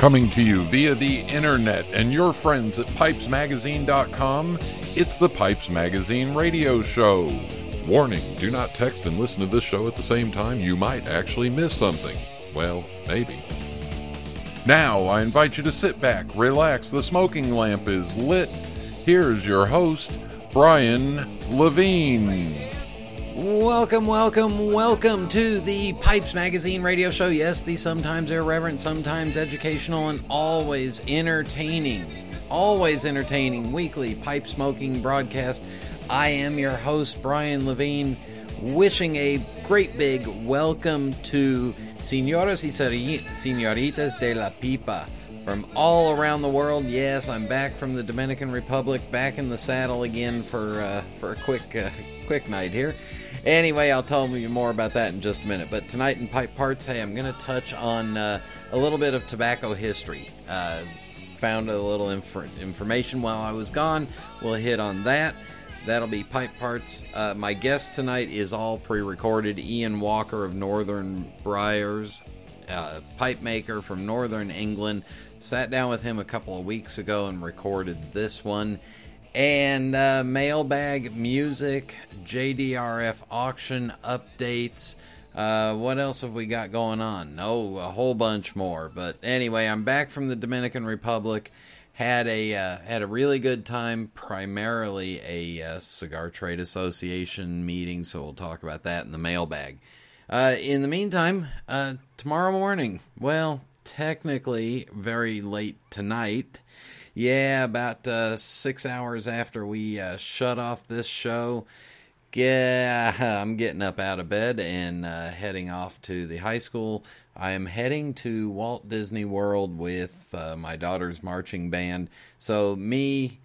Coming to you via the internet and your friends at pipesmagazine.com, it's the Pipes Magazine radio show. Warning do not text and listen to this show at the same time. You might actually miss something. Well, maybe. Now, I invite you to sit back, relax, the smoking lamp is lit. Here's your host, Brian Levine. Welcome, welcome, welcome to the Pipes Magazine radio show. Yes, the sometimes irreverent, sometimes educational, and always entertaining, always entertaining weekly pipe smoking broadcast. I am your host, Brian Levine, wishing a great big welcome to Señoras y Señoritas de la Pipa from all around the world. Yes, I'm back from the Dominican Republic, back in the saddle again for uh, for a quick uh, quick night here. Anyway, I'll tell you more about that in just a minute. But tonight in Pipe Parts, hey, I'm going to touch on uh, a little bit of tobacco history. Uh, found a little inf- information while I was gone. We'll hit on that. That'll be Pipe Parts. Uh, my guest tonight is all pre recorded Ian Walker of Northern Briars, uh, pipe maker from Northern England. Sat down with him a couple of weeks ago and recorded this one and uh, mailbag music, JDRF auction updates. Uh, what else have we got going on? No, a whole bunch more. But anyway, I'm back from the Dominican Republic. Had a uh, had a really good time. Primarily a uh, cigar trade association meeting, so we'll talk about that in the mailbag. Uh, in the meantime, uh, tomorrow morning, well, technically very late tonight yeah, about uh, six hours after we uh, shut off this show, yeah, I'm getting up out of bed and uh, heading off to the high school. I am heading to Walt Disney World with uh, my daughter's marching band. So, me,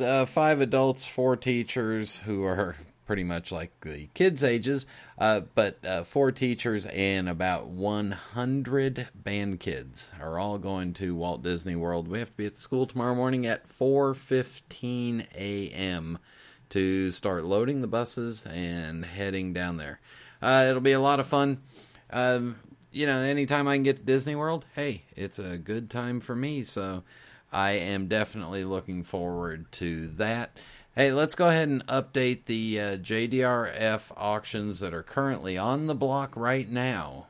uh, five adults, four teachers who are pretty much like the kids' ages, uh, but uh, four teachers and about 100 band kids are all going to Walt Disney World. We have to be at the school tomorrow morning at 4:15 a.m. to start loading the buses and heading down there. Uh, it'll be a lot of fun. Um, you know, anytime I can get to Disney World, hey, it's a good time for me. So I am definitely looking forward to that. Hey, let's go ahead and update the uh, JDRF auctions that are currently on the block right now.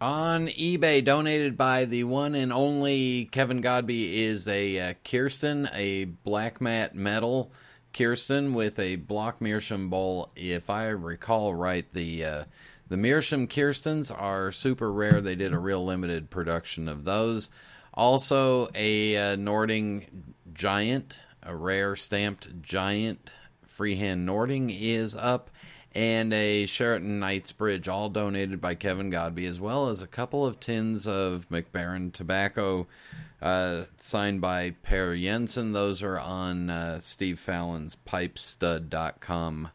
On eBay, donated by the one and only Kevin Godby, is a uh, Kirsten, a black matte metal Kirsten with a block Meerschaum bowl. If I recall right, the uh, the Meerschaum Kirstens are super rare. They did a real limited production of those. Also, a uh, Nording Giant a rare stamped giant freehand Nording is up, and a Charatan Knightsbridge, all donated by Kevin Godby, as well as a couple of tins of Mac Baren tobacco uh, signed by Per Jensen. Those are on uh, Steve Fallon's pipestud.com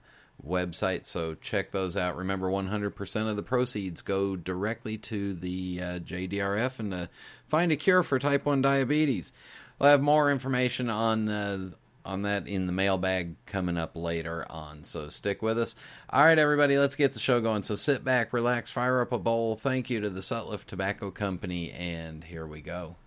website, so check those out. Remember, 100% of the proceeds go directly to the uh, JDRF and to find a cure for type 1 diabetes. We'll have more information on uh, on that in the mailbag coming up later on. So stick with us. All right, everybody, let's get the show going. So sit back, relax, fire up a bowl. Thank you to the Sutliff Tobacco Company, and here we go.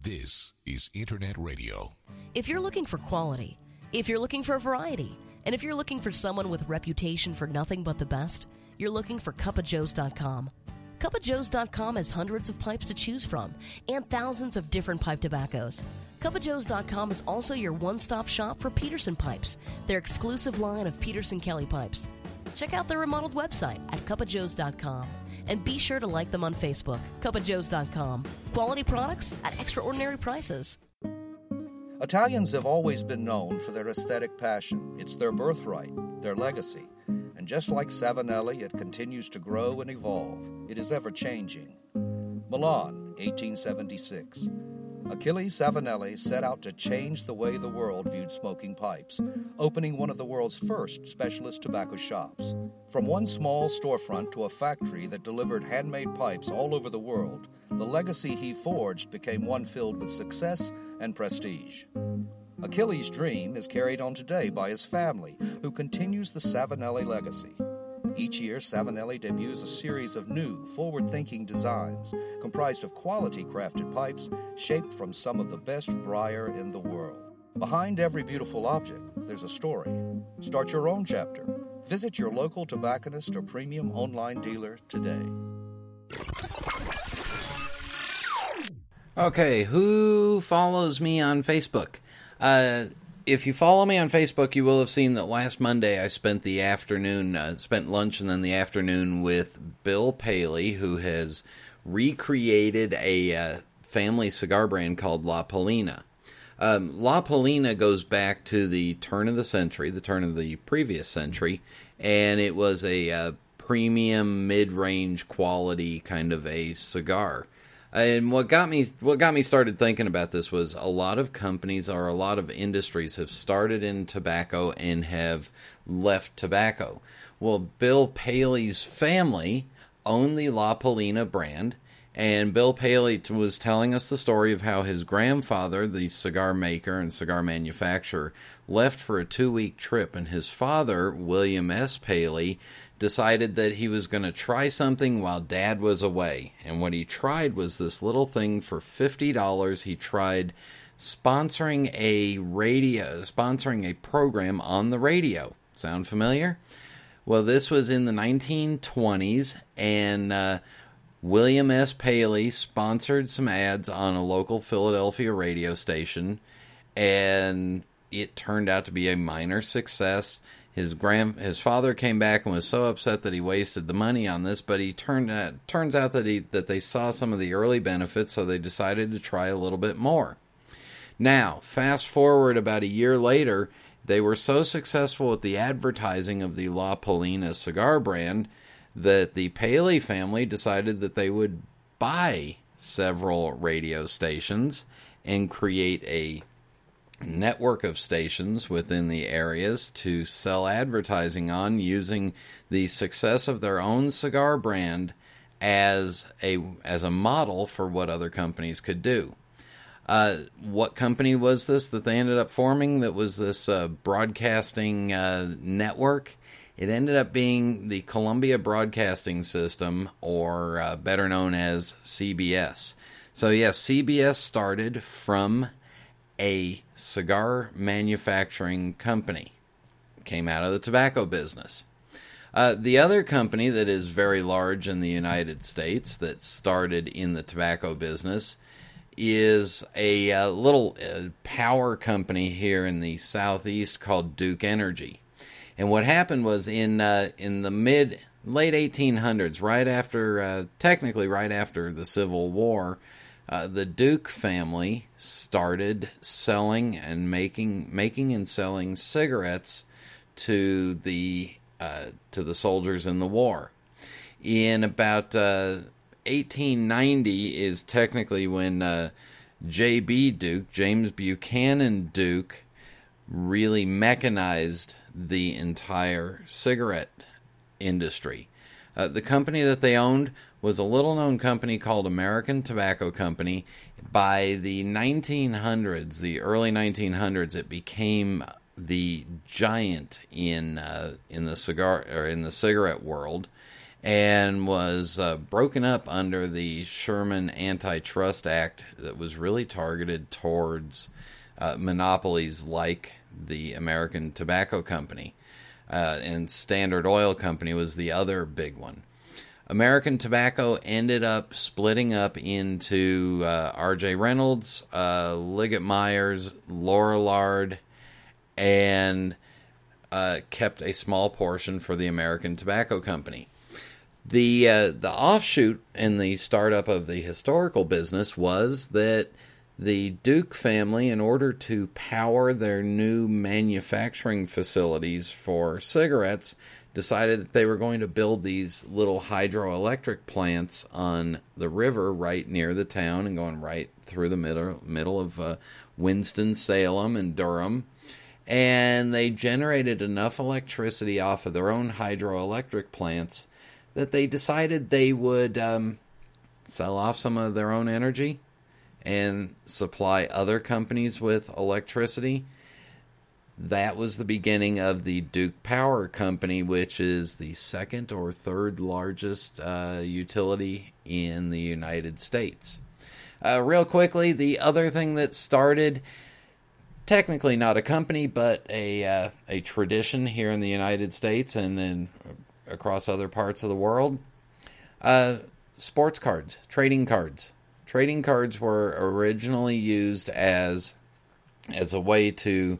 This is Internet Radio. If you're looking for quality, if you're looking for variety, and if you're looking for someone with reputation for nothing but the best, you're looking for cupofjoes.com. CupOfJoes.com has hundreds of pipes to choose from and thousands of different pipe tobaccos. CupOfJoes.com is also your one stop shop for Peterson pipes, their exclusive line of Peterson Kelly pipes. Check out their remodeled website at cupofjoes.com and be sure to like them on Facebook, cupofjoes.com. Quality products at extraordinary prices. Italians have always been known for their aesthetic passion. It's their birthright, their legacy. And just like Savinelli, it continues to grow and evolve. It is ever changing. Milan, 1876. Achille Savinelli set out to change the way the world viewed smoking pipes, opening one of the world's first specialist tobacco shops. From one small storefront to a factory that delivered handmade pipes all over the world, the legacy he forged became one filled with success and prestige. Achilles' dream is carried on today by his family, who continues the Savinelli legacy. Each year, Savinelli debuts a series of new, forward thinking designs comprised of quality crafted pipes shaped from some of the best briar in the world. Behind every beautiful object, there's a story. Start your own chapter. Visit your local tobacconist or premium online dealer today. Okay, who follows me on Facebook? Uh, if you follow me on Facebook, you will have seen that last Monday I spent the afternoon, uh, spent lunch and then the afternoon with Bill Paley, who has recreated a uh, family cigar brand called La Palina. Um, La Palina goes back to the turn of the century, the turn of the previous century, and it was a uh, premium mid-range quality kind of a cigar. And what got me what got me started thinking about this was a lot of companies or a lot of industries have started in tobacco and have left tobacco. Well, Bill Paley's family owned the La Palina brand, and Bill Paley was telling us the story of how his grandfather, the cigar maker and cigar manufacturer, left for a two week trip, and his father, William S. Paley, decided that he was going to try something while dad was away. And what he tried was this little thing for $50. He tried sponsoring a radio, sponsoring a program on the radio. Sound familiar? Well, this was in the 1920s, and uh, William S. Paley sponsored some ads on a local Philadelphia radio station, and it turned out to be a minor success his grand his father came back and was so upset that he wasted the money on this, but he turned out turns out that he that they saw some of the early benefits, so they decided to try a little bit more. Now, fast forward about a year later, they were so successful with the advertising of the La Palina cigar brand that the Paley family decided that they would buy several radio stations and create a network of stations within the areas to sell advertising on using the success of their own cigar brand as a as a model for what other companies could do. Uh, what company was this that they ended up forming? That was this uh, broadcasting uh, network. It ended up being the Columbia Broadcasting System, or uh, better known as CBS. So yes, CBS started from a cigar manufacturing company. Came out of the tobacco business. Uh, the other company that is very large in the United States that started in the tobacco business is a, a uh, little uh, power company here in the southeast called Duke Energy. And what happened was in uh, in the mid late 1800s, right after uh, technically right after the Civil War, uh, the Duke family started selling and making making and selling cigarettes to the uh, to the soldiers in the war. In about uh, 1890 is technically when uh, J.B. Duke, James Buchanan Duke, really mechanized the entire cigarette industry. Uh, the company that they owned was a little known company called American Tobacco Company. By the 1900s, the early 1900s, it became the giant in uh, in the cigar or in the cigarette world, and was uh, broken up under the Sherman Antitrust Act that was really targeted towards uh, monopolies like the American Tobacco Company. Uh, and Standard Oil Company was the other big one. American Tobacco ended up splitting up into uh, R.J. Reynolds, uh, Liggett Myers, Lorillard, and uh, kept a small portion for the American Tobacco Company. The uh, the offshoot in the startup of the historical business was that the Duke family, in order to power their new manufacturing facilities for cigarettes, decided that they were going to build these little hydroelectric plants on the river right near the town and going right through the middle middle of uh, Winston Salem and Durham. And they generated enough electricity off of their own hydroelectric plants that they decided they would um, sell off some of their own energy and supply other companies with electricity that was the beginning of the Duke Power Company, which is the second or third largest uh, utility in the United States. Uh, real quickly, the other thing that started, technically not a company, but a uh, a tradition here in the United States and then across other parts of the world, uh, sports cards, trading cards. Trading cards were originally used as as a way to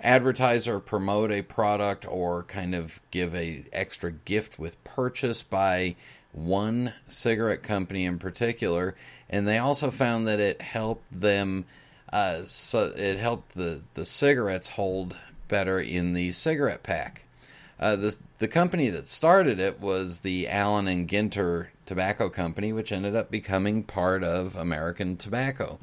advertise or promote a product or kind of give a extra gift with purchase by one cigarette company in particular. And they also found that it helped them uh, so it helped the, the cigarettes hold better in the cigarette pack. Uh, the, the company that started it was the allen and ginter tobacco company which ended up becoming part of american tobacco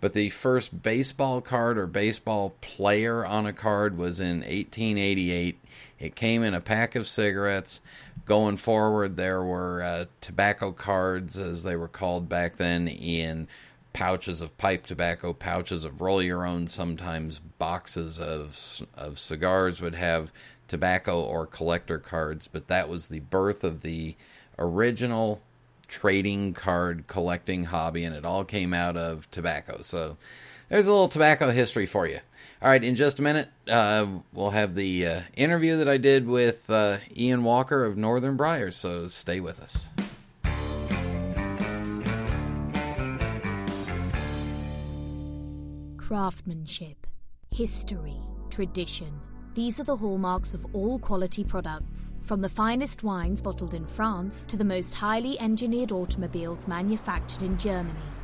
but the first baseball card or baseball player on a card was in 1888. It came in a pack of cigarettes. Going forward, there were uh, tobacco cards, as they were called back then, in pouches of pipe tobacco, pouches of roll your own, sometimes boxes of, of cigars would have tobacco or collector cards. But that was the birth of the original trading card collecting hobby, and it all came out of tobacco. So there's a little tobacco history for you. All right, in just a minute, uh, we'll have the uh, interview that I did with uh, Ian Walker of Northern Briars, so stay with us. Craftsmanship, history, tradition these are the hallmarks of all quality products, from the finest wines bottled in France to the most highly engineered automobiles manufactured in Germany.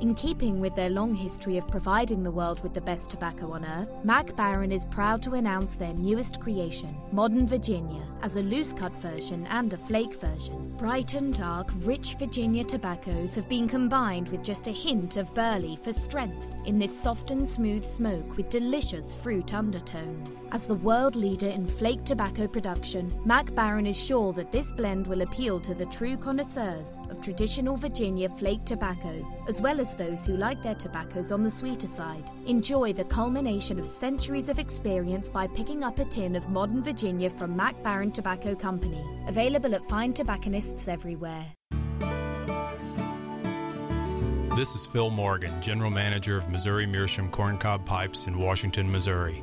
In keeping with their long history of providing the world with the best tobacco on earth, Mac Baren is proud to announce their newest creation, Modern Virginia, as a loose cut version and a flake version. Bright and dark, rich Virginia tobaccos have been combined with just a hint of burley for strength in this soft and smooth smoke with delicious fruit undertones. As the world leader in flake tobacco production, Mac Baren is sure that this blend will appeal to the true connoisseurs of traditional Virginia flake tobacco, as well as those who like their tobaccos on the sweeter side. Enjoy the culmination of centuries of experience by picking up a tin of modern Virginia from Mac Baren Tobacco Company, available at fine tobacconists everywhere. This is Phil Morgan, General Manager of Missouri Meerschaum Corncob Pipes in Washington, Missouri.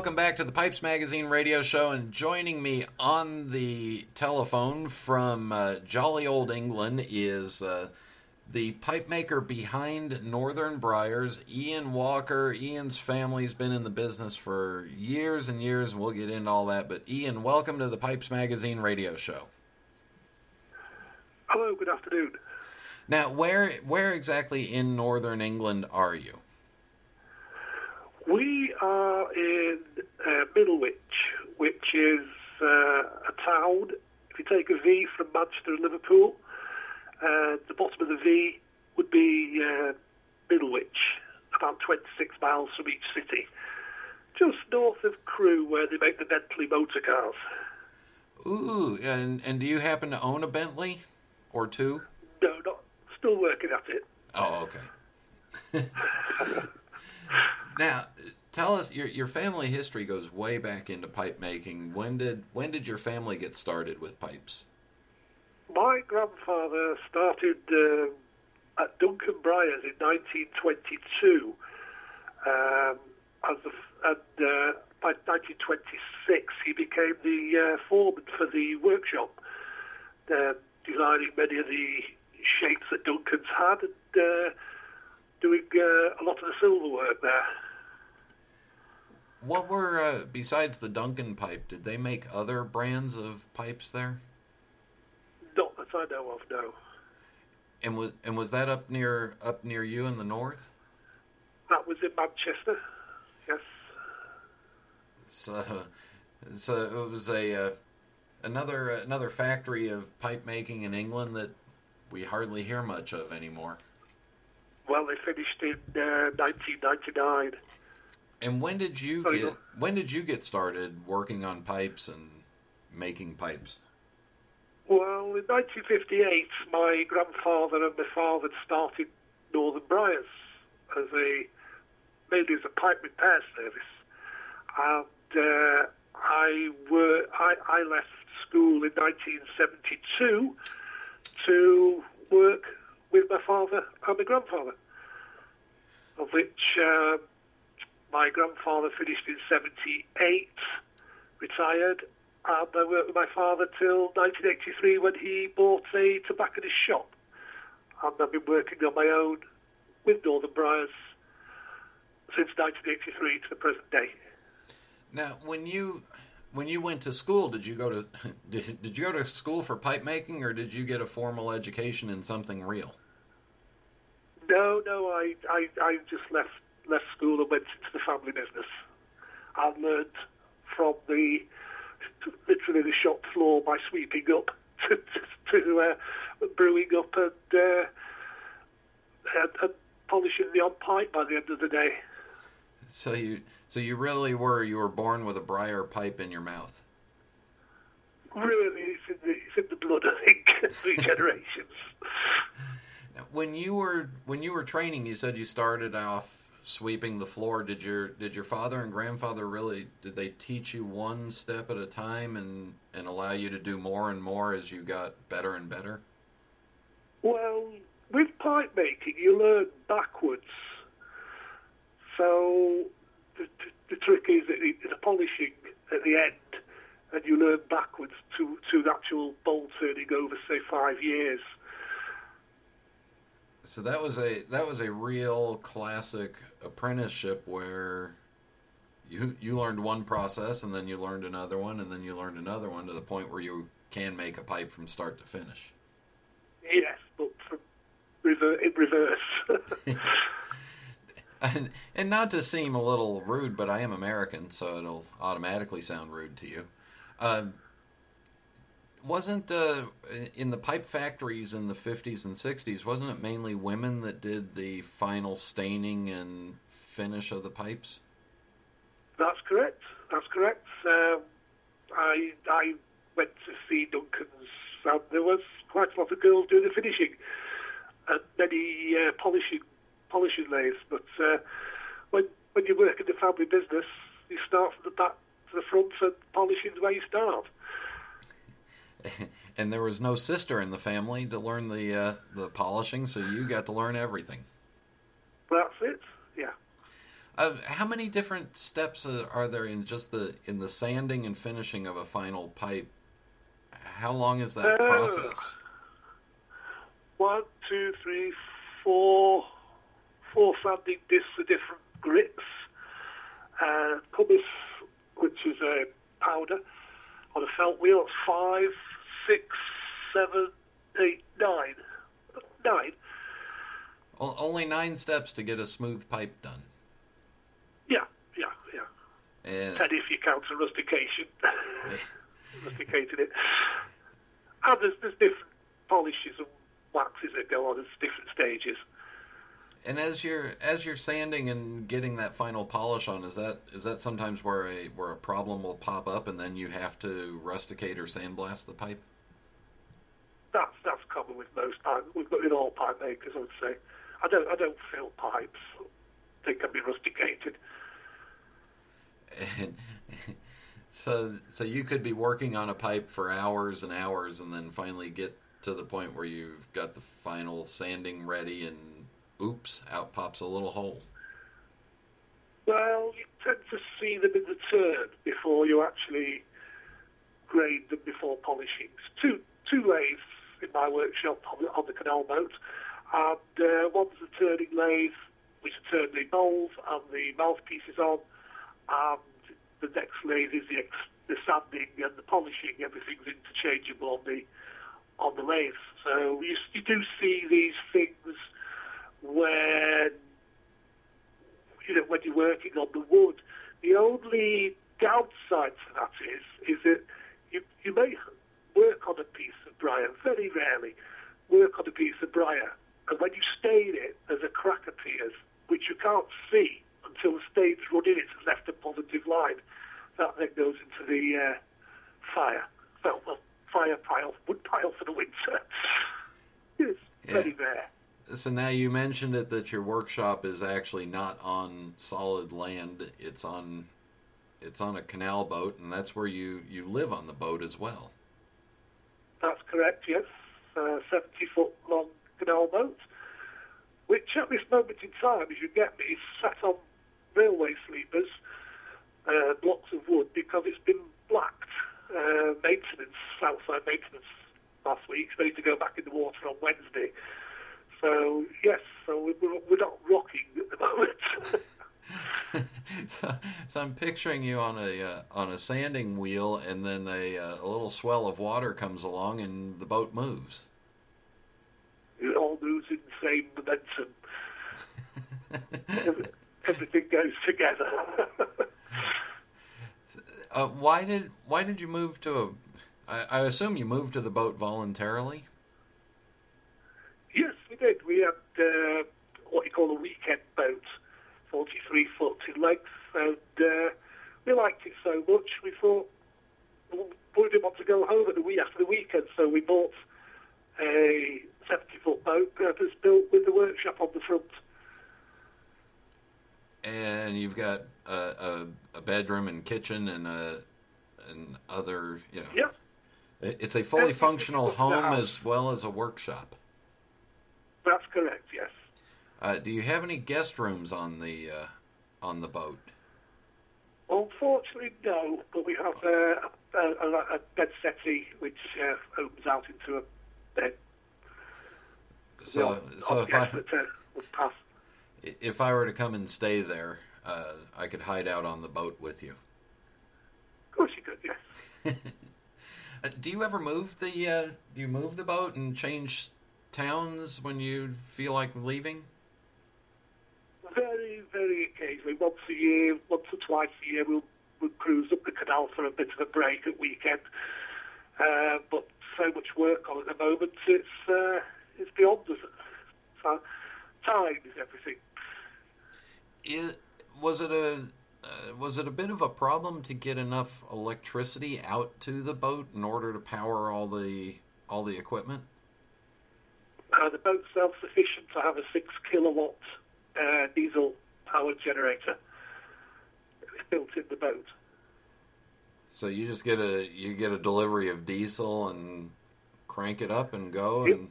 Welcome back to the Pipes Magazine radio show, and joining me on the telephone from uh, jolly old England is uh, the pipe maker behind Northern Briars, Ian Walker. Ian's family's been in the business for years and years, and we'll get into all that. But Ian, welcome to the Pipes Magazine radio show. Hello, good afternoon. Now, where where exactly in Northern England are you? We are in uh, Middlewich, which is uh, a town. If you take a V from Manchester and Liverpool, uh, the bottom of the V would be uh, Middlewich, about 26 miles from each city, just north of Crewe, where they make the Bentley motor cars. Ooh, and and do you happen to own a Bentley or two? No, not still working at it. Oh, okay. now, tell us your your family history goes way back into pipe making. When did when did your family get started with pipes? My grandfather started uh, at Duncan Briars in 1922, um, the, and uh, by 1926 he became the uh, foreman for the workshop, uh, designing many of the shapes that Duncan's had. And uh, doing uh, a lot of the silver work there. What were uh, besides the Duncan pipe? Did they make other brands of pipes there? Don't that I know of, no. And was and was that up near up near you in the north? That was in Manchester. Yes. So, so it was a uh, another another factory of pipe making in England that we hardly hear much of anymore. Well, they finished in uh, 1999. And when did you Oh, get when did you get started working on pipes and making pipes? Well, in 1958, my grandfather and my father started Northern Briars as a mainly as a pipe repair service, and uh, I were I, I left school in 1972 to work with my father and my grandfather, of which um, my grandfather finished in 78, retired, and I worked with my father till 1983 when he bought a tobacconist shop. And I've been working on my own with Northern Briars since 1983 to the present day. Now, when you when you went to school, did you go to did, did you go to school for pipe making, or did you get a formal education in something real? No, no, I, I, I just left left school and went into the family business. I learned from the literally the shop floor by sweeping up to, to, to uh, brewing up and, uh, and, and polishing the on pipe by the end of the day. So you so you really were you were born with a briar pipe in your mouth. Really, it's in the, it's in the blood, I think, three generations. Now, when you were when you were training, you said you started off sweeping the floor. Did your did your father and grandfather really did they teach you one step at a time and and allow you to do more and more as you got better and better? Well, with pipe making, you learn backwards. So the, the, the trick is the, polishing at the end, and you learn backwards to, to the actual bowl turning over, say, five years. So that was a that was a real classic apprenticeship where you you learned one process and then you learned another one and then you learned another one to the point where you can make a pipe from start to finish. Yes, but rever- in reverse. And, and not to seem a little rude, but I am American, so it'll automatically sound rude to you. Um wasn't uh, in the pipe factories in the 50s and 60s, wasn't it mainly women that did the final staining and finish of the pipes? That's correct. That's correct. Um, I I went to see Duncan's, and there was quite a lot of girls doing the finishing, and many uh, polishing polishing lathes. But uh, when when you work in the family business, you start from the back to the front, and polishing is where you start. and there was no sister in the family to learn the uh, the polishing, so you got to learn everything. That's it. Yeah. Uh, how many different steps uh, are there in just the in the sanding and finishing of a final pipe? How long is that Uh, process? One, two, three, four, four sanding discs of different grits. Uh, pumice, which is a powder on a felt wheel. It's five, six, seven, eight, nine. Nine. O- only nine steps to get a smooth pipe done. Yeah, yeah, yeah. And And if you count a rustication, rusticated it. And there's, there's different polishes and waxes that go on. There's different stages. and as you're as you're sanding and getting that final polish on, is that is that sometimes where a where a problem will pop up and then you have to rusticate or sandblast the pipe? That's that's common with most pipe, with, with all pipe makers, I would say. I don't I don't fill pipes. They can be rusticated. And so so you could be working on a pipe for hours and hours and then finally get to the point where you've got the final sanding ready and oops out pops a little hole Well, you tend to see them in the turn before you actually grade them before polishing. It's two two lathes in my workshop on the, on the canal boat, and uh, one's a turning lathe which turn the bowls and the mouthpieces on, and the next lathe is the, ex- the sanding and the polishing. Everything's interchangeable on the on the lathe. So you, you do see these things when you know when you're working on the wood. The only downside to that is is that you you may work on a piece briar very rarely work on a piece of briar, and when you stain it, there's a crack appears which you can't see until the stain's run in it and left a positive line. That then goes into the uh, fire. Well, well, fire pile, wood pile for the winter. it's Yeah. very rare. So now you mentioned it that your workshop is actually not on solid land. It's on it's on a canal boat, and that's where you you live on the boat as well. Correct, yes. Uh, 70 foot long canal boat, which at this moment in time, as you get me, is sat on railway sleepers, uh, blocks of wood, because it's been blacked. Uh, maintenance, outside maintenance last week, it's ready to go back in the water on Wednesday. So, yes, so we're, we're not rocking at the moment. so, so I'm picturing you on a uh, on a sanding wheel, and then a, uh, a little swell of water comes along, and the boat moves. it all moves in the same momentum. Everything goes together. Uh, why did why did you move to a? I, I assume you moved to the boat voluntarily. Yes, we did. We had uh, what you call a weekend boat, 43 foot in length, and uh, we liked it so much we thought well, we didn't want to go home at the week after the weekend, so we bought a 70 foot boat purpose built with the workshop on the front. and you've got a, a, a bedroom and kitchen and a and other you know Yeah, it's a fully functional is put in the home as well as a workshop that's correct. Uh, do you have any guest rooms on the uh, on the boat Unfortunately, no, but we have uh, a, a, a bed settee which uh, opens out into a bed. so so if I that uh, pass. if I were to come and stay there uh, I could hide out on the boat with you Of course you could, yes. Do you ever move the uh, do you move the boat and change towns when you feel like leaving Very, very occasionally, once a year, once or twice a year, we'll, we'll cruise up the canal for a bit of a break at weekend. Uh, but so much work on at the moment, it's uh, it's beyond us. So time is everything. It, was it a uh, was it a bit of a problem to get enough electricity out to the boat in order to power all the all the equipment? Uh, the boat's self-sufficient to have a six kilowatt uh, diesel powered generator. Built in the boat. So you just get a you get a delivery of diesel and crank it up and go Yep. and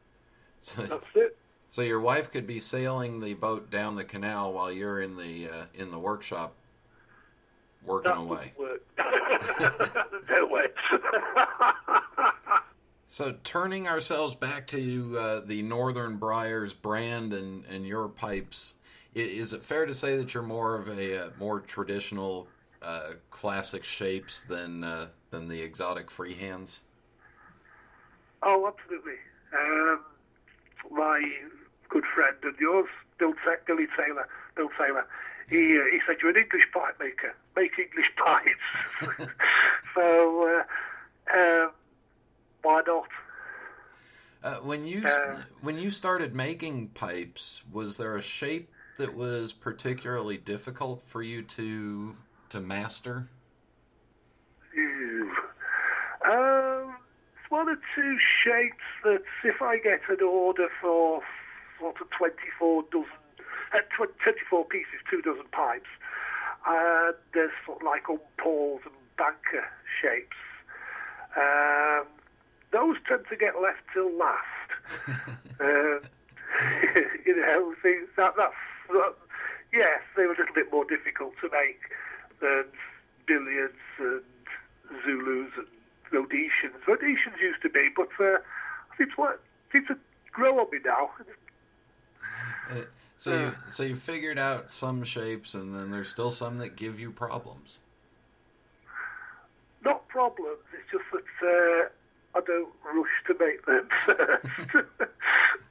so, That's it. so your wife could be sailing the boat down the canal while you're in the uh, in the workshop working That away. work. no way. So turning ourselves back to uh, the Northern Briars brand and, and your pipes, is it fair to say that you're more of a uh, more traditional uh, classic shapes than uh, than the exotic freehands? Oh, absolutely. Um, my good friend and yours, Bill, Billy Taylor, Bill Taylor, he, uh, he said, you're an English pipe maker. Make English pipes. so, uh, um, why not? Uh, when you Uh, when you started making pipes, was there a shape that was particularly difficult for you to to master? Um, it's one or two shapes that if I get an order for sort of 24 dozen, uh, tw- 24 pieces, two dozen pipes, uh, there's sort of like Oom Pauls and banker shapes. Um, those tend to get left till last. uh, you know, things that, that's, yes, they were a little bit more difficult to make than billiards and Zulus and Rhodesians. Rhodesians used to be, but uh, seems what seems to grow on me now. Uh, So you, so you figured out some shapes, and then there's still some that give you problems. Not problems. It's just that uh, I don't rush to make them first.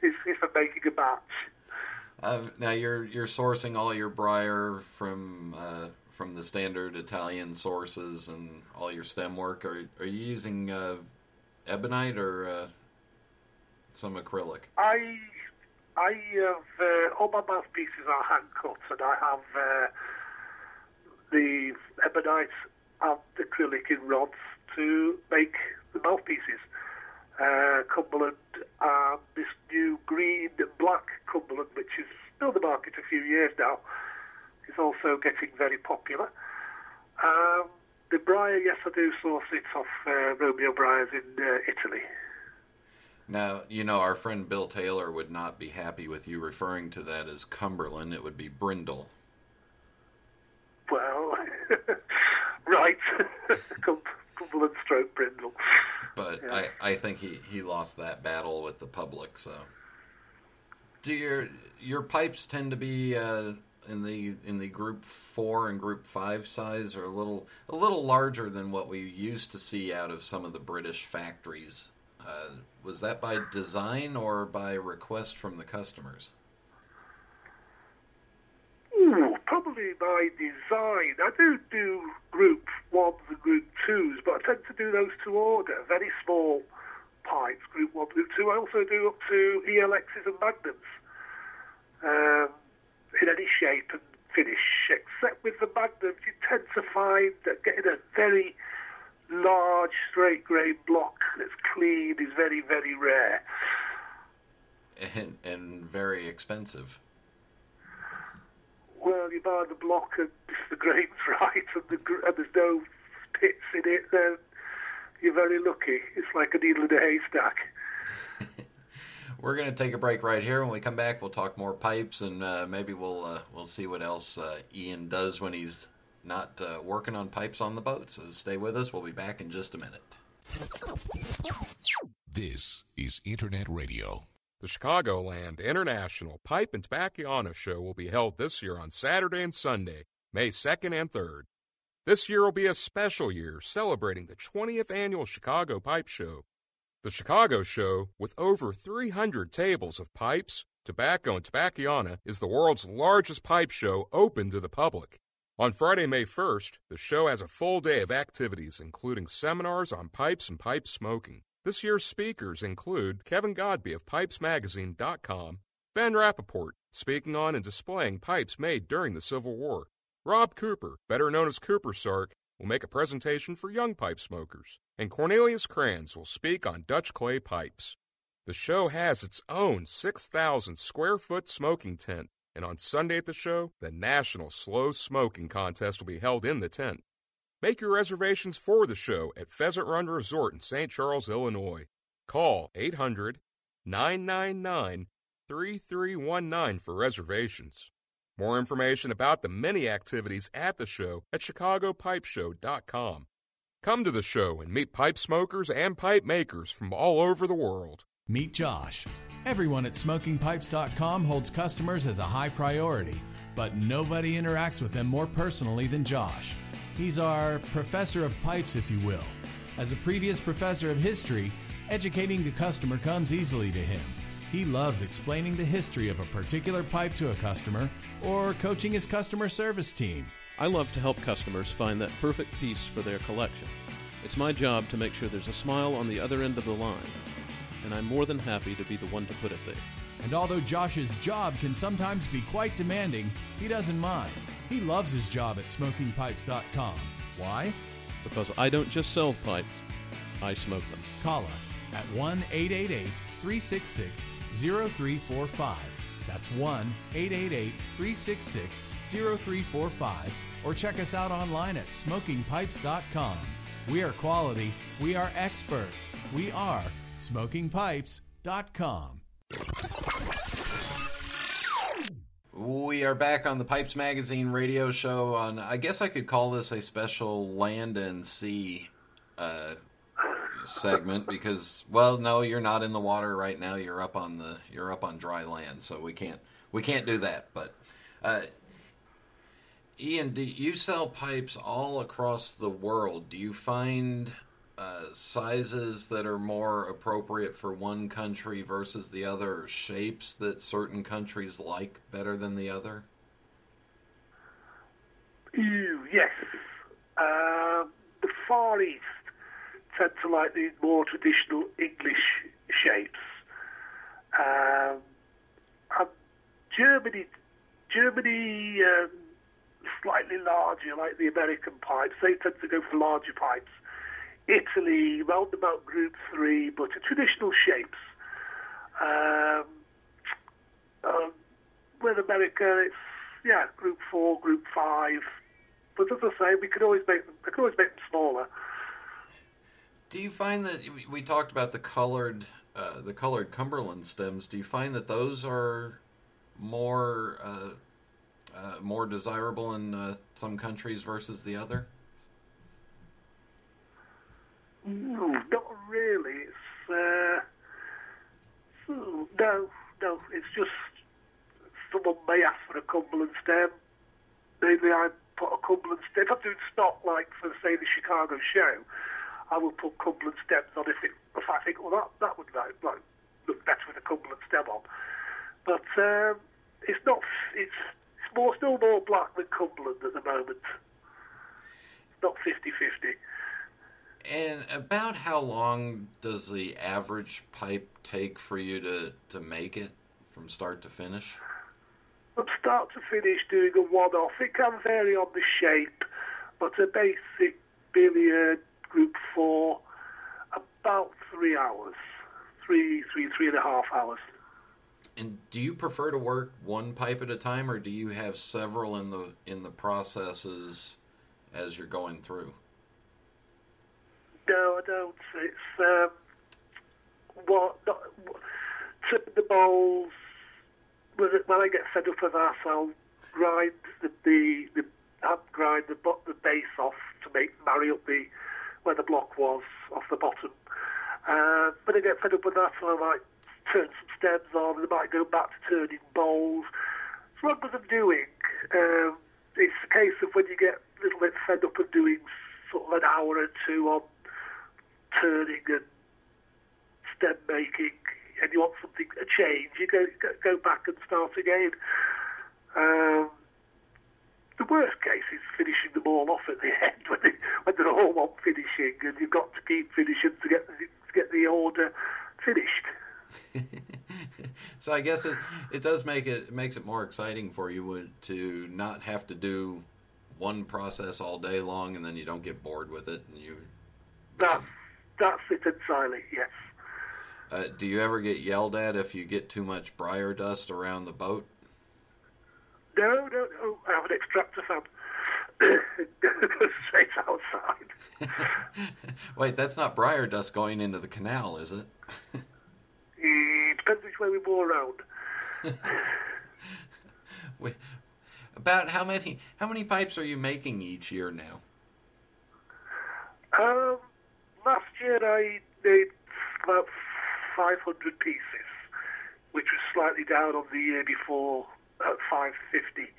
if, if I'm making a batch. Now you're you're sourcing all your briar from uh, from the standard Italian sources and all your stem work. Are are you using uh, ebonite or uh, some acrylic? I I have uh, all my mouthpieces are hand cut, and I have uh, the ebonite and acrylic in rods to make the mouthpieces. Uh, Cumberland and this new green and black Cumberland, which is still on the market a few years now, is also getting very popular. Um, the briar, yes, I do source it off uh, Romeo Briars in uh, Italy. Now, you know, our friend Bill Taylor would not be happy with you referring to that as Cumberland. It would be Brindle. Well, right. Cumberland stroke Brindle. But yeah. I, I think he, he lost that battle with the public, so. Do your your pipes tend to be uh, in the in the group four and group five size, or a little a little larger than what we used to see out of some of the British factories? Uh, was that by design or by request from the customers? Ooh, probably by design. I do do group ones and group twos, but I tend to do those to order. Very small pipes, group one, group two. I also do up to ELXs and magnums um, in any shape and finish, except with the magnums, you tend to find that getting a very large straight grain block that's clean is very, very rare. And, and very expensive. Well, you buy the block and if the grain's right and, the, and there's no pits in it, then you're very lucky. It's like a needle in a haystack. We're going to take a break right here. When we come back, we'll talk more pipes and uh, maybe we'll uh, we'll see what else uh, Ian does when he's not uh, working on pipes on the boat. So stay with us. We'll be back in just a minute. This is Internet Radio. The Chicagoland International Pipe and Tobacco Show will be held this year on Saturday and Sunday, May 2nd and 3rd. This year will be a special year celebrating the 20th annual Chicago Pipe Show. The Chicago Show, with over 300 tables of pipes, tobacco, and tobacco is the world's largest pipe show open to the public. On Friday, May 1st, the show has a full day of activities, including seminars on pipes and pipe smoking. This year's speakers include Kevin Godby of PipesMagazine.com, Ben Rappaport, speaking on and displaying pipes made during the Civil War, Rob Cooper, better known as Cooper Sark, will make a presentation for young pipe smokers, and Cornelius Kranz will speak on Dutch clay pipes. The show has its own 6,000 square foot smoking tent, and on Sunday at the show, the National Slow Smoking Contest will be held in the tent. Make your reservations for the show at Pheasant Run Resort in St. Charles, Illinois. Call 800 999 3319 for reservations. More information about the many activities at the show at chicagopipeshow.com. Come to the show and meet pipe smokers and pipe makers from all over the world. Meet Josh. Everyone at smokingpipes.com holds customers as a high priority, but nobody interacts with them more personally than Josh. He's our professor of pipes, if you will. As a previous professor of history, educating the customer comes easily to him. He loves explaining the history of a particular pipe to a customer or coaching his customer service team. I love to help customers find that perfect piece for their collection. It's my job to make sure there's a smile on the other end of the line, and I'm more than happy to be the one to put it there. And although Josh's job can sometimes be quite demanding, he doesn't mind. He loves his job at smokingpipes.com. Why? Because I don't just sell pipes, I smoke them. Call us at 1 888 366 0345. That's 1 888 366 0345 or check us out online at smokingpipes.com. We are quality, we are experts, we are smokingpipes.com. We are back on the Pipes Magazine radio show on I guess I could call this a special land and sea uh, segment because well no you're not in the water right now you're up on the you're up on dry land so we can't we can't do that. But uh, Ian, do you sell pipes all across the world? Do you find uh, sizes that are more appropriate for one country versus the other, shapes that certain countries like better than the other? Yes. Um, the Far East tend to like the more traditional English shapes. Um, and Germany, Germany, um, slightly larger, like the American pipes. They tend to go for larger pipes. Italy, round about Group Three, but traditional shapes. Um, um, with America, it's yeah, Group Four, Group Five. But as I say, we could always make them. We could always make them smaller. Do you find that we talked about the colored, uh, the colored Cumberland stems? Do you find that those are more, uh, uh, more desirable in uh, some countries versus the other? No, not really. It's uh, no, no. It's just someone may ask for a Cumberland stem. Maybe I put a Cumberland stem. If I'm doing stock, like for say the Chicago show, I will put Cumberland stems on if it, if I think well that that would like, like look better with a Cumberland stem on. But um, it's not. It's it's more still more black than Cumberland at the moment. It's not 50-50. And about how long does the average pipe take for you to, to make it from start to finish? From start to finish, doing a one-off, it can vary on the shape, but a basic billiard group four, about three hours, three, three, three and a half hours. And do you prefer to work one pipe at a time, or do you have several in the in the processes as you're going through? No, I don't. It's um, what to the bowls. When, I get fed up with that, I'll grind the the, the grind the the base off to make marry up the where the block was off the bottom. Uh, when I get fed up with that, I might turn some stems on. and I might go back to turning bowls. So what I'm doing, um, it's a case of when you get a little bit fed up of doing sort of an hour or two on turning and stem making, and you want something a change, you go go, back and start again. Um, the worst case is finishing them all off at the end when, they, when they're all on finishing, and you've got to keep finishing to get the, to get the order finished. so I guess it, it does make it, it makes it more exciting for you to not have to do one process all day long, and then you don't get bored with it, and you. That's that's it entirely. Yes. Uh, do you ever get yelled at if you get too much briar dust around the boat? No, no, no. I have an extractor fan. goes straight outside. Wait, that's not briar dust going into the canal, is it? it depends which way we go around. Wait, about how many how many pipes are you making each year now? Um, last year I made about 500 pieces, which was slightly down on the year before at 550.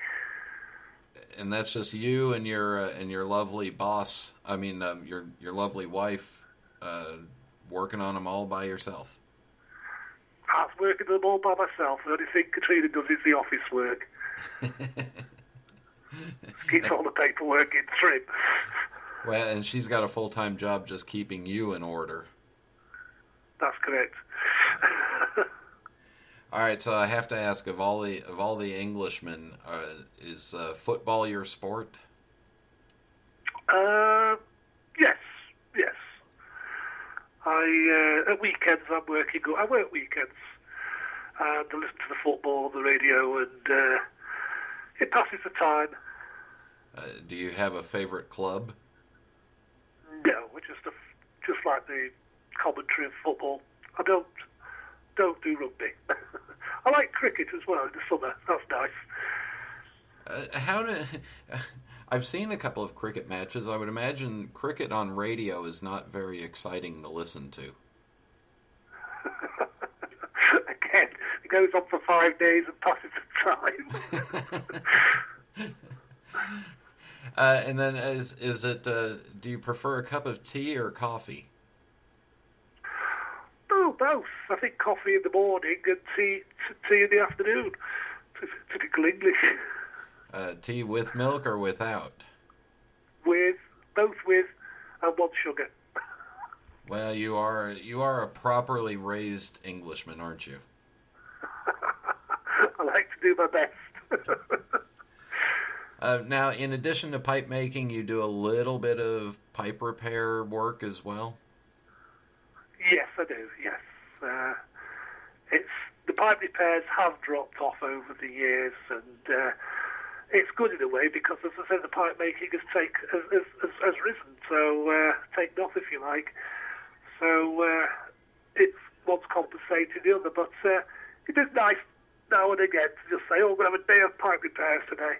And that's just you and your uh, and your lovely boss. I mean, um, your your lovely wife uh, working on them all by yourself. I was working them all by myself. The only thing Katrina does is the office work. Keeps all the paperwork in trim. Well, and she's got a full time job just keeping you in order. That's correct. all right, so I have to ask of all the of all the Englishmen, uh, is uh, football your sport? Uh, yes, yes. I uh, at weekends I'm working. I work weekends and I listen to the football on the radio, and uh, it passes the time. Uh, do you have a favorite club? No, we're just a, just like the commentary of football. I don't don't do rugby. I like cricket as well in the summer. That's nice. Uh, how do I've seen a couple of cricket matches. I would imagine cricket on radio is not very exciting to listen to. Again, it goes on for five days and passes the time. Uh, and then, is is it? Uh, do you prefer a cup of tea or coffee? Oh, both. I think coffee in the morning and tea tea in the afternoon. Typical English. Uh, tea with milk or without? With both with and one sugar. Well, you are you are a properly raised Englishman, aren't you? I like to do my best. uh, now, in addition to pipe making, you do a little bit of pipe repair work as well. Yes, I do. Yes, uh, it's the pipe repairs have dropped off over the years, and uh, it's good in a way because, as I said, the pipe making has take has, has, has risen, so uh, taken off, if you like. So uh, it's what's compensating the other, but uh, it is nice now and again to just say, "Oh, we're going to have a day of pipe repairs today."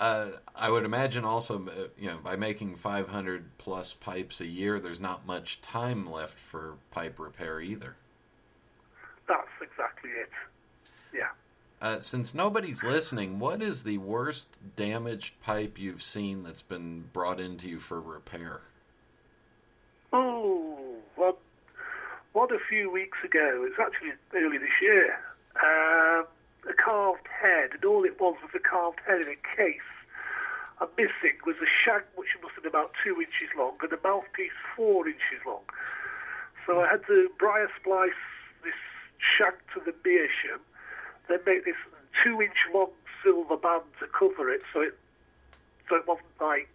Uh, I would imagine also, uh, you know, by making 500 plus pipes a year, there's not much time left for pipe repair either. That's exactly it. Yeah. Uh, since nobody's listening, what is the worst damaged pipe you've seen that's been brought into you for repair? Oh, well, what a few weeks ago, it's actually early this year, uh, a carved head, and all it was was a carved head in a case. And missing was a shank which must have been about two inches long and a mouthpiece four inches long. So I had to briar splice this shank to the meerschaum, then make this two inch long silver band to cover it so it so it wasn't like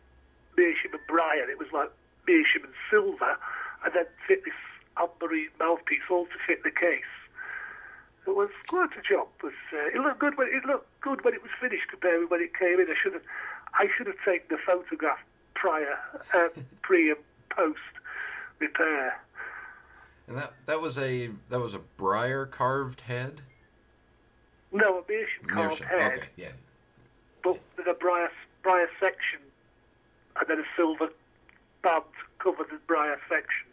meerschaum and briar, it was like meerschaum and silver, and then fit this ambery mouthpiece all to fit the case. It was quite a job, but uh, it looked good when it looked good when it was finished compared with when it came in. I should have, I should have taken the photograph prior, uh, pre and post repair. And that that was a that was a briar carved head. No, a meerschaum carved Meerschaum, head, Okay, yeah. but with a briar briar section, and then a silver band covered the briar section.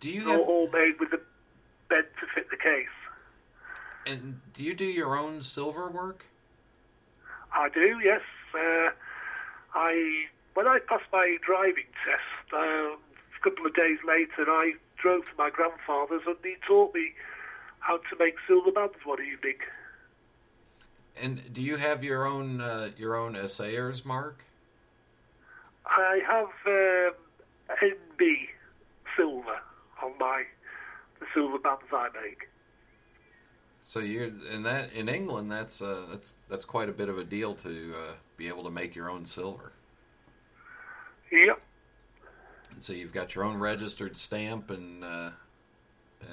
Do you all, have all made with the bed to fit the case? And do you do your own silver work? I do, yes. Uh, I when I passed my driving test, um, a couple of days later, I drove to my grandfather's and he taught me how to make silver bands one evening. And do you have your own uh, your own assayer's mark? I have um, NB silver on my the silver bands I make. So you're in that in England. That's uh, that's that's quite a bit of a deal to uh, be able to make your own silver. Yep. And so you've got your own registered stamp, and uh,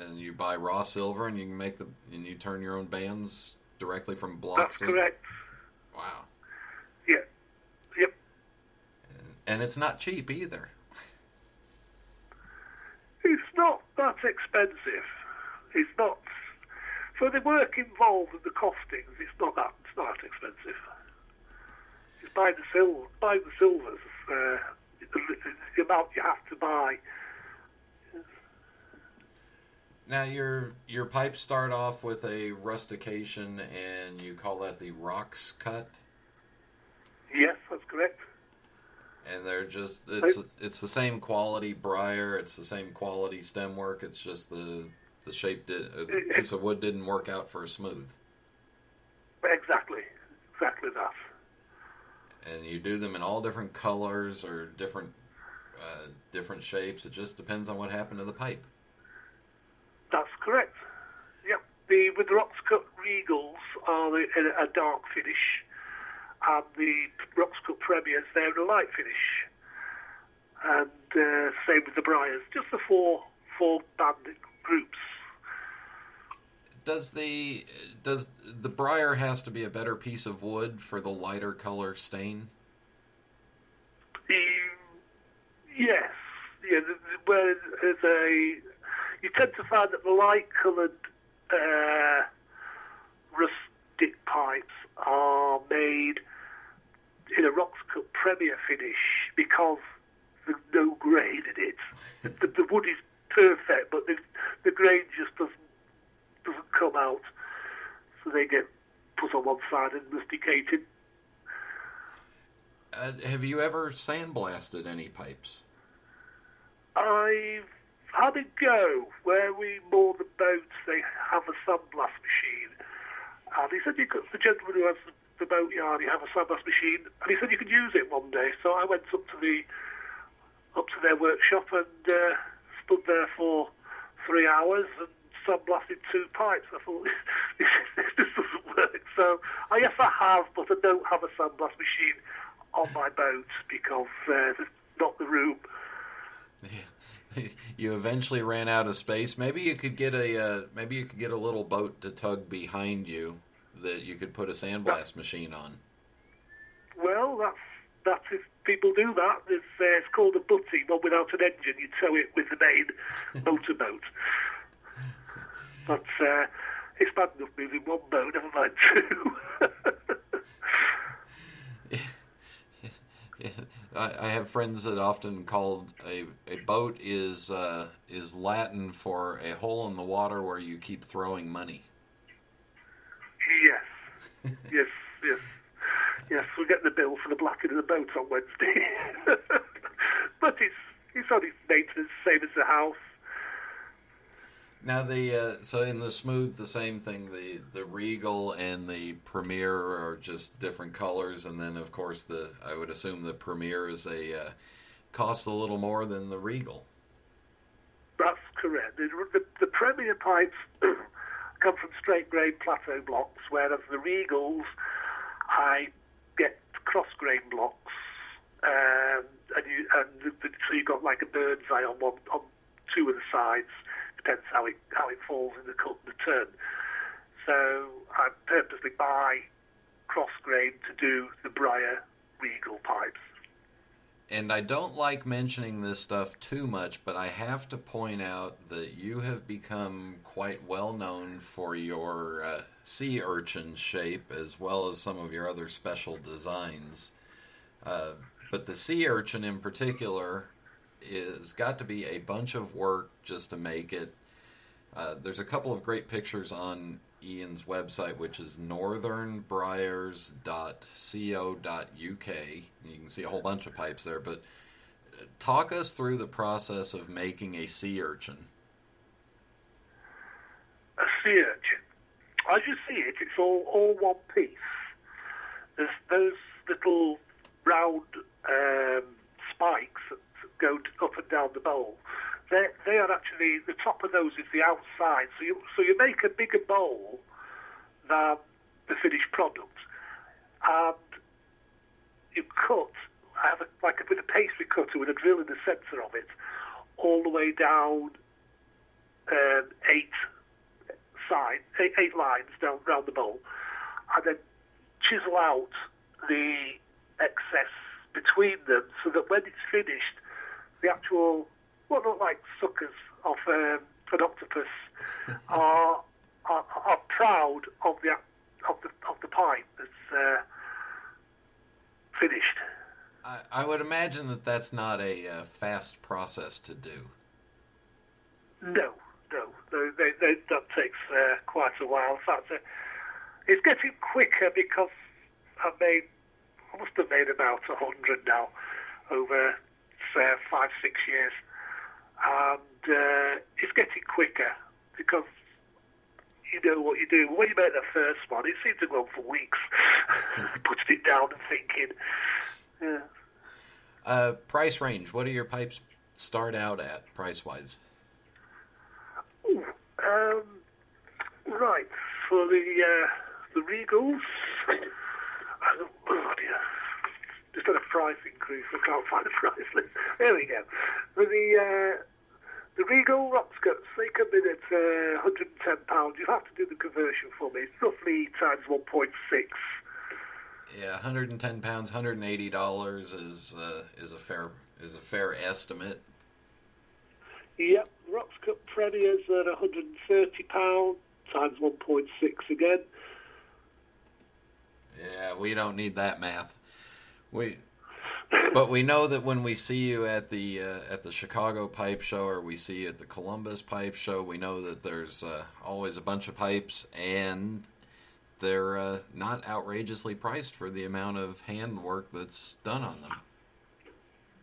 and you buy raw silver, and you can make the and you turn your own bands directly from blocks. That's of- correct. Wow. Yeah. Yep. And it's not cheap either. It's not that expensive. It's not for the work involved and the costings. It's not that. It's not that expensive. It's buying the silver, buying the silvers. Uh, the, the amount you have to buy. Now your your pipes start off with a rustication, and you call that the Rockscut, Yes, that's correct. and they're just it's it's the same quality briar, it's the same quality stem work. It's just the the shape did, uh, the piece of wood didn't work out for a smooth, Exactly. Exactly that. and you do them in all different colors or different uh, different shapes. It just depends on what happened to the pipe. That's correct. Yep. The with the rocks cut regals are the, a, a dark finish, and the rocks cut premiers they're a light finish. And uh, same with the briars. Just the four four band groups. Does the does the briar has to be a better piece of wood for the lighter color stain? Yes. Yeah. Where there's a you tend to find that the light coloured uh, rustic pipes are made in a rocks cut premier finish because there's no grain in it. the, the wood is perfect, but the, the grain just doesn't doesn't come out, so they get put on one side and rusticated. Uh, have you ever sandblasted any pipes? I've had a go where we moor the boats. They have a sandblast machine, and he said you could. The gentleman who has the boat yard, he have a sandblast machine, and he said you could use it one day. So I went up to the up to their workshop and uh, stood there for three hours and sandblasted two pipes. I thought this, this doesn't work. So uh, yes, I have, but I don't have a sandblast machine on my boat because uh, there's not the room. you eventually ran out of space. Maybe you could get a uh, maybe you could get a little boat to tug behind you that you could put a sandblast machine on. Well, that's that's if people do that. It's, uh, it's called a butty, but without an engine. You tow it with the main motorboat. But uh, it's bad enough moving one boat, never mind two. I, I have friends that often called a, a boat is uh, is Latin for a hole in the water where you keep throwing money. yes, yes, yes, yes. We'll get the bill for the blacking of the boat on Wednesday. but it's it's only maintenance, same as the house. Now the uh, so in the smooth the same thing the the regal and the premier are just different colors and then of course the I would assume the premier is a uh, costs a little more than the regal. That's correct. The, the, the premier pipes come from straight grain plateau blocks, whereas the regals I get cross grain blocks, um, and you and the, so you've got like a bird's eye on one on two of the sides depends how it how it falls in the cut and the turn. So I purposely buy cross grain to do the Briar Regal pipes. And I don't like mentioning this stuff too much, but I have to point out that you have become quite well known for your uh, sea urchin shape as well as some of your other special designs. Uh, but the sea urchin in particular is got to be a bunch of work just to make it. Uh, there's a couple of great pictures on Ian's website, which is northernbriars.co.uk. You can see a whole bunch of pipes there, but talk us through the process of making a sea urchin. A sea urchin. As you see it, it's all, all one piece. There's those little round um, spikes that go up and down the bowl. They, they are actually the top of those is the outside. So you so you make a bigger bowl than the finished product, and you cut. I have a, like a, with a pastry cutter with a drill in the centre of it, all the way down um, eight side eight, eight lines down round the bowl, and then chisel out the excess between them so that when it's finished, the actual what look like suckers of um, an octopus are, are, are proud of the of the of the pipe that's uh, finished. I, I, would imagine that that's not a uh, fast process to do. No, no, they, they, that takes uh, quite a while. In fact, uh, it's getting quicker because I've made I must have made about a hundred now over five six years and uh, it's getting quicker because you know what you do. When you make the first one, it seems to go on for weeks, putting it down and thinking. Yeah. Uh, price range. What do your pipes start out at, price wise? Um, right for the uh, the Regals. Oh dear just had a price increase. I can't find a price list. There we go. For the uh, the Regal Rockscuts, they come in at uh, 110 pounds. You'll have to do the conversion for me. It's roughly times 1.6. Yeah, 110 pounds, 180 dollars is uh, is a fair is a fair estimate. Yep, Rockscut Premier's at 130 pounds times 1.6 again. Yeah, we don't need that math. We but we know that when we see you at the uh, at the Chicago Pipe Show or we see you at the Columbus Pipe Show, we know that there's uh, always a bunch of pipes and they're uh, not outrageously priced for the amount of handwork that's done on them.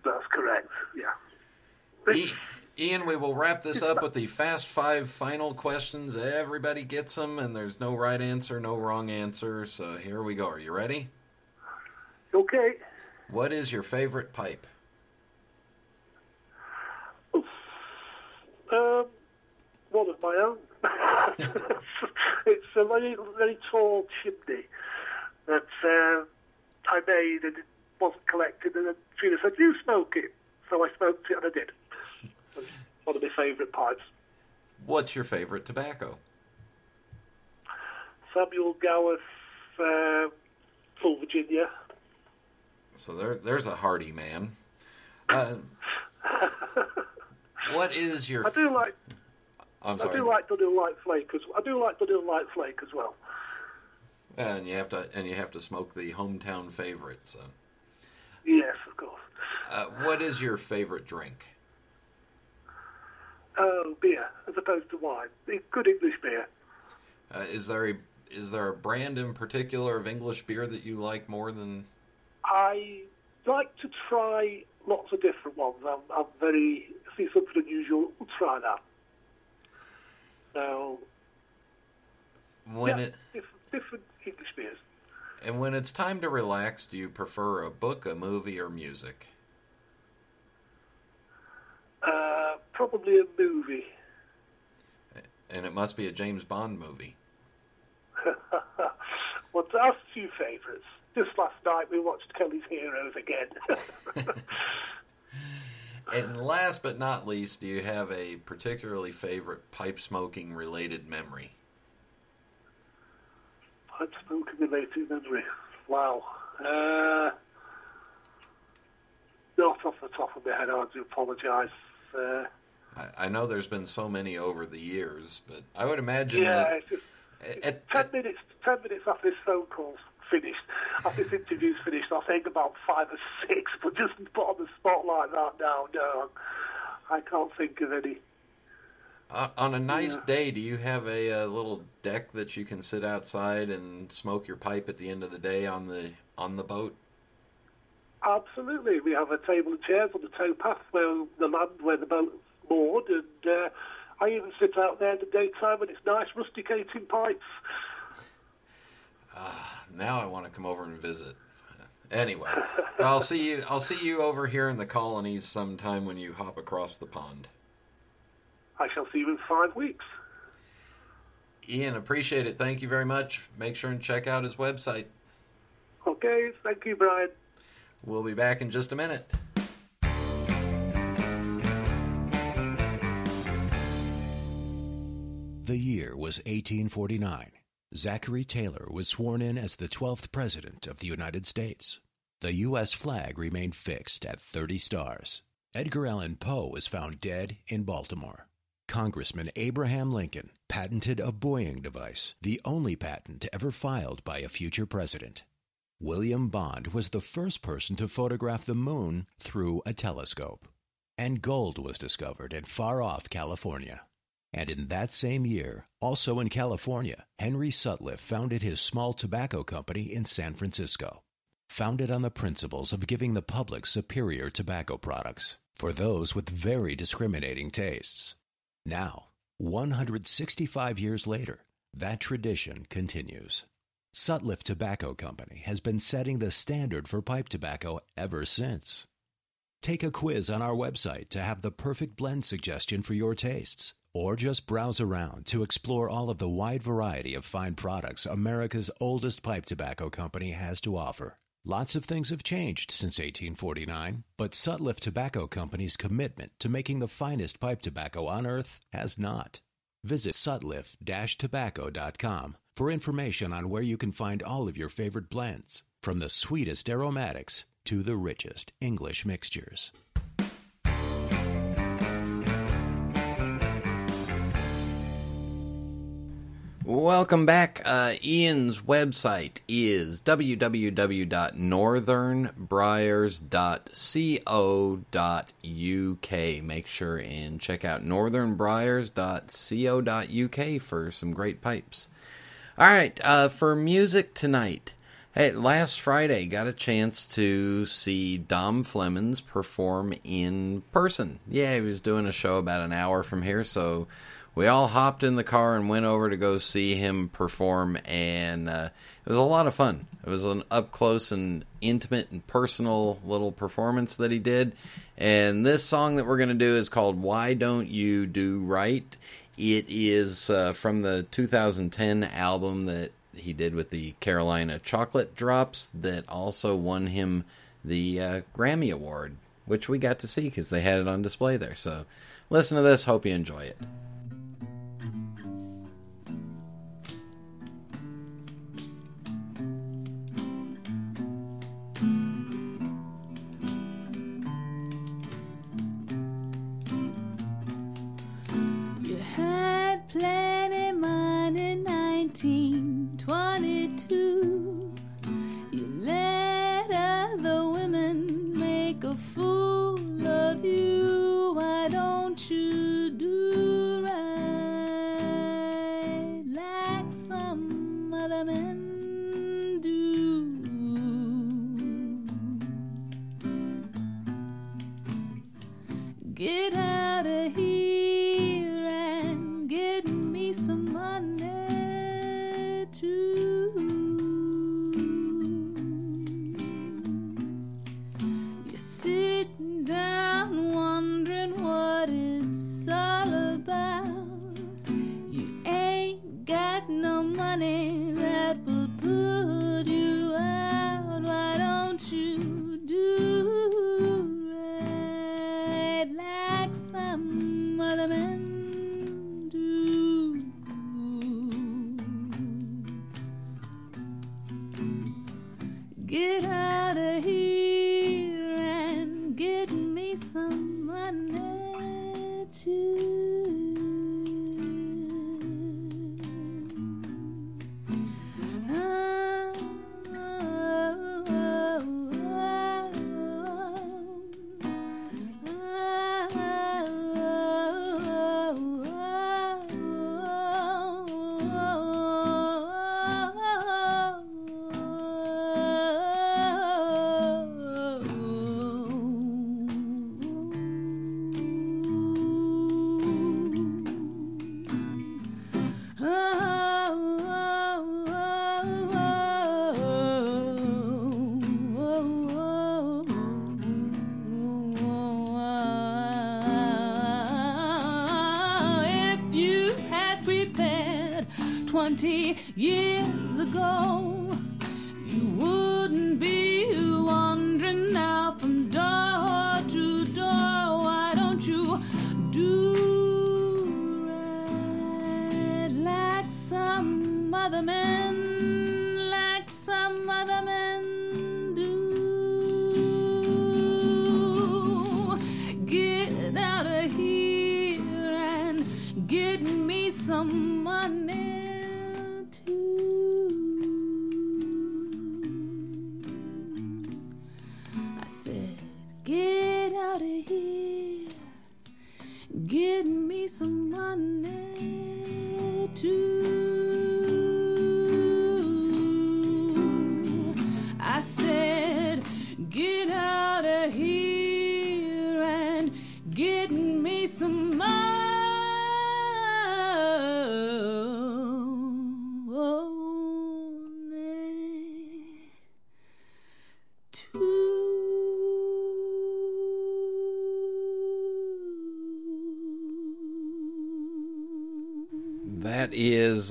That's correct. Yeah. E- Ian, we will wrap this up with the fast five final questions. Everybody gets them, and there's no right answer, no wrong answer. So here we go. Are you ready? Okay. What is your favorite pipe? Um, one of my own. it's a very, very tall chimney that uh, I made and it wasn't collected. And then Trina said, "You smoke it," so I smoked it and I did. It's one of my favourite pipes. What's your favorite tobacco? Samuel Gawith, uh, Full Virginia. So there, there's a hardy man. Uh, what is your? I do like. I'm sorry. I do like Dunhill Light Flake as I do like Dunhill Light Flake as well. and you have to, and you have to smoke the hometown favorite. So, Yes, of course. uh, what is your favorite drink? Oh, beer as opposed to wine. Good English beer. Uh, is there a is there a brand in particular of English beer that you like more than? I like to try lots of different ones. I'm, I'm very see something unusual. We'll try that. Now, When yeah, it different, different English beers. and when it's time to relax, do you prefer a book, a movie, or music? Uh, probably a movie. And it must be a James Bond movie. well, that's two favourites. Just last night we watched Kelly's Heroes again. And last but not least, do you have a particularly favorite pipe smoking related memory? I'd spoken related memory. Wow. Uh, not off the top of my head, I do apologise. Uh, I, I know there's been so many over the years, but I would imagine yeah, that it's just at, ten minutes. Ten minutes after this phone call's finished, after this interview's finished, I'll think about five or six. But just put on the spot like that now, no, I can't think of any. Uh, on a nice Yeah. day, do you have a, uh little deck that you can sit outside and smoke your pipe at the end of the day on the on the boat? Absolutely, we have a table and chairs on the towpath where the land where the boat's moored, and uh, I even sit out there in the daytime, and it's nice rusticating pipes. Now I want to come over and visit. Anyway, I'll see you. I'll see you over here in the colonies sometime when you hop across the pond. I shall see you in five weeks. Ian, appreciate it. Thank you very much. Make sure and check out his website. Okay, thank you, Brian. We'll be back in just a minute. The year was 1849. Zachary Taylor was sworn in as the 12th President of the United States. The U.S. flag remained fixed at 30 stars. Edgar Allan Poe was found dead in Baltimore. Congressman Abraham Lincoln patented a buoying device, the only patent ever filed by a future president. William Bond was the first person to photograph the moon through a telescope. And gold was discovered in far off California. And in that same year, also in California, Henry Sutliff founded his small tobacco company in San Francisco. Founded on the principles of giving the public superior tobacco products for those with very discriminating tastes. Now, 165 years later, that tradition continues. Sutliff Tobacco Company has been setting the standard for pipe tobacco ever since. Take a quiz on our website to have the perfect blend suggestion for your tastes, or just browse around to explore all of the wide variety of fine products America's oldest pipe tobacco company has to offer. Lots of things have changed since 1849, but Sutliff Tobacco Company's commitment to making the finest pipe tobacco on earth has not. Visit sutliff-tobacco.com for information on where you can find all of your favorite blends, from the sweetest aromatics to the richest English mixtures. Welcome back. Uh, Ian's website is www.northernbriars.co.uk. Make sure and check out northernbriars.co.uk for some great pipes. All right, uh, for music tonight. Hey, last Friday got a chance to see Dom Flemons perform in person. Yeah, he was doing a show about an hour from here, so we all hopped in the car and went over to go see him perform, and uh, it was a lot of fun. It was an up close and intimate and personal little performance that he did. And this song that we're going to do is called Why Don't You Do Right? It is uh, from the 2010 album that he did with the Carolina Chocolate Drops that also won him the uh, Grammy Award, which we got to see because they had it on display there. So listen to this. Hope you enjoy it. Had some other men,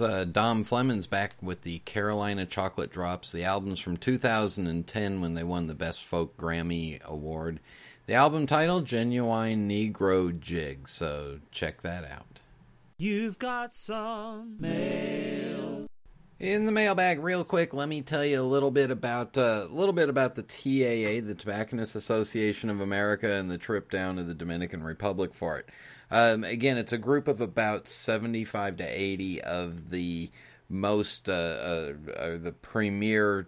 uh, Dom Flemons back with the Carolina Chocolate Drops. The album's from 2010 when they won the Best Folk Grammy Award. The album title, Genuine Negro Jig. So check that out. You've got some mail. In the mailbag, real quick, let me tell you a little bit about uh, a little bit about the TAA, the Tobacconists Association of America, and the trip down to the Dominican Republic for it. Um, again, it's a group of about 75 to 80 of the most, uh, uh, uh, the premier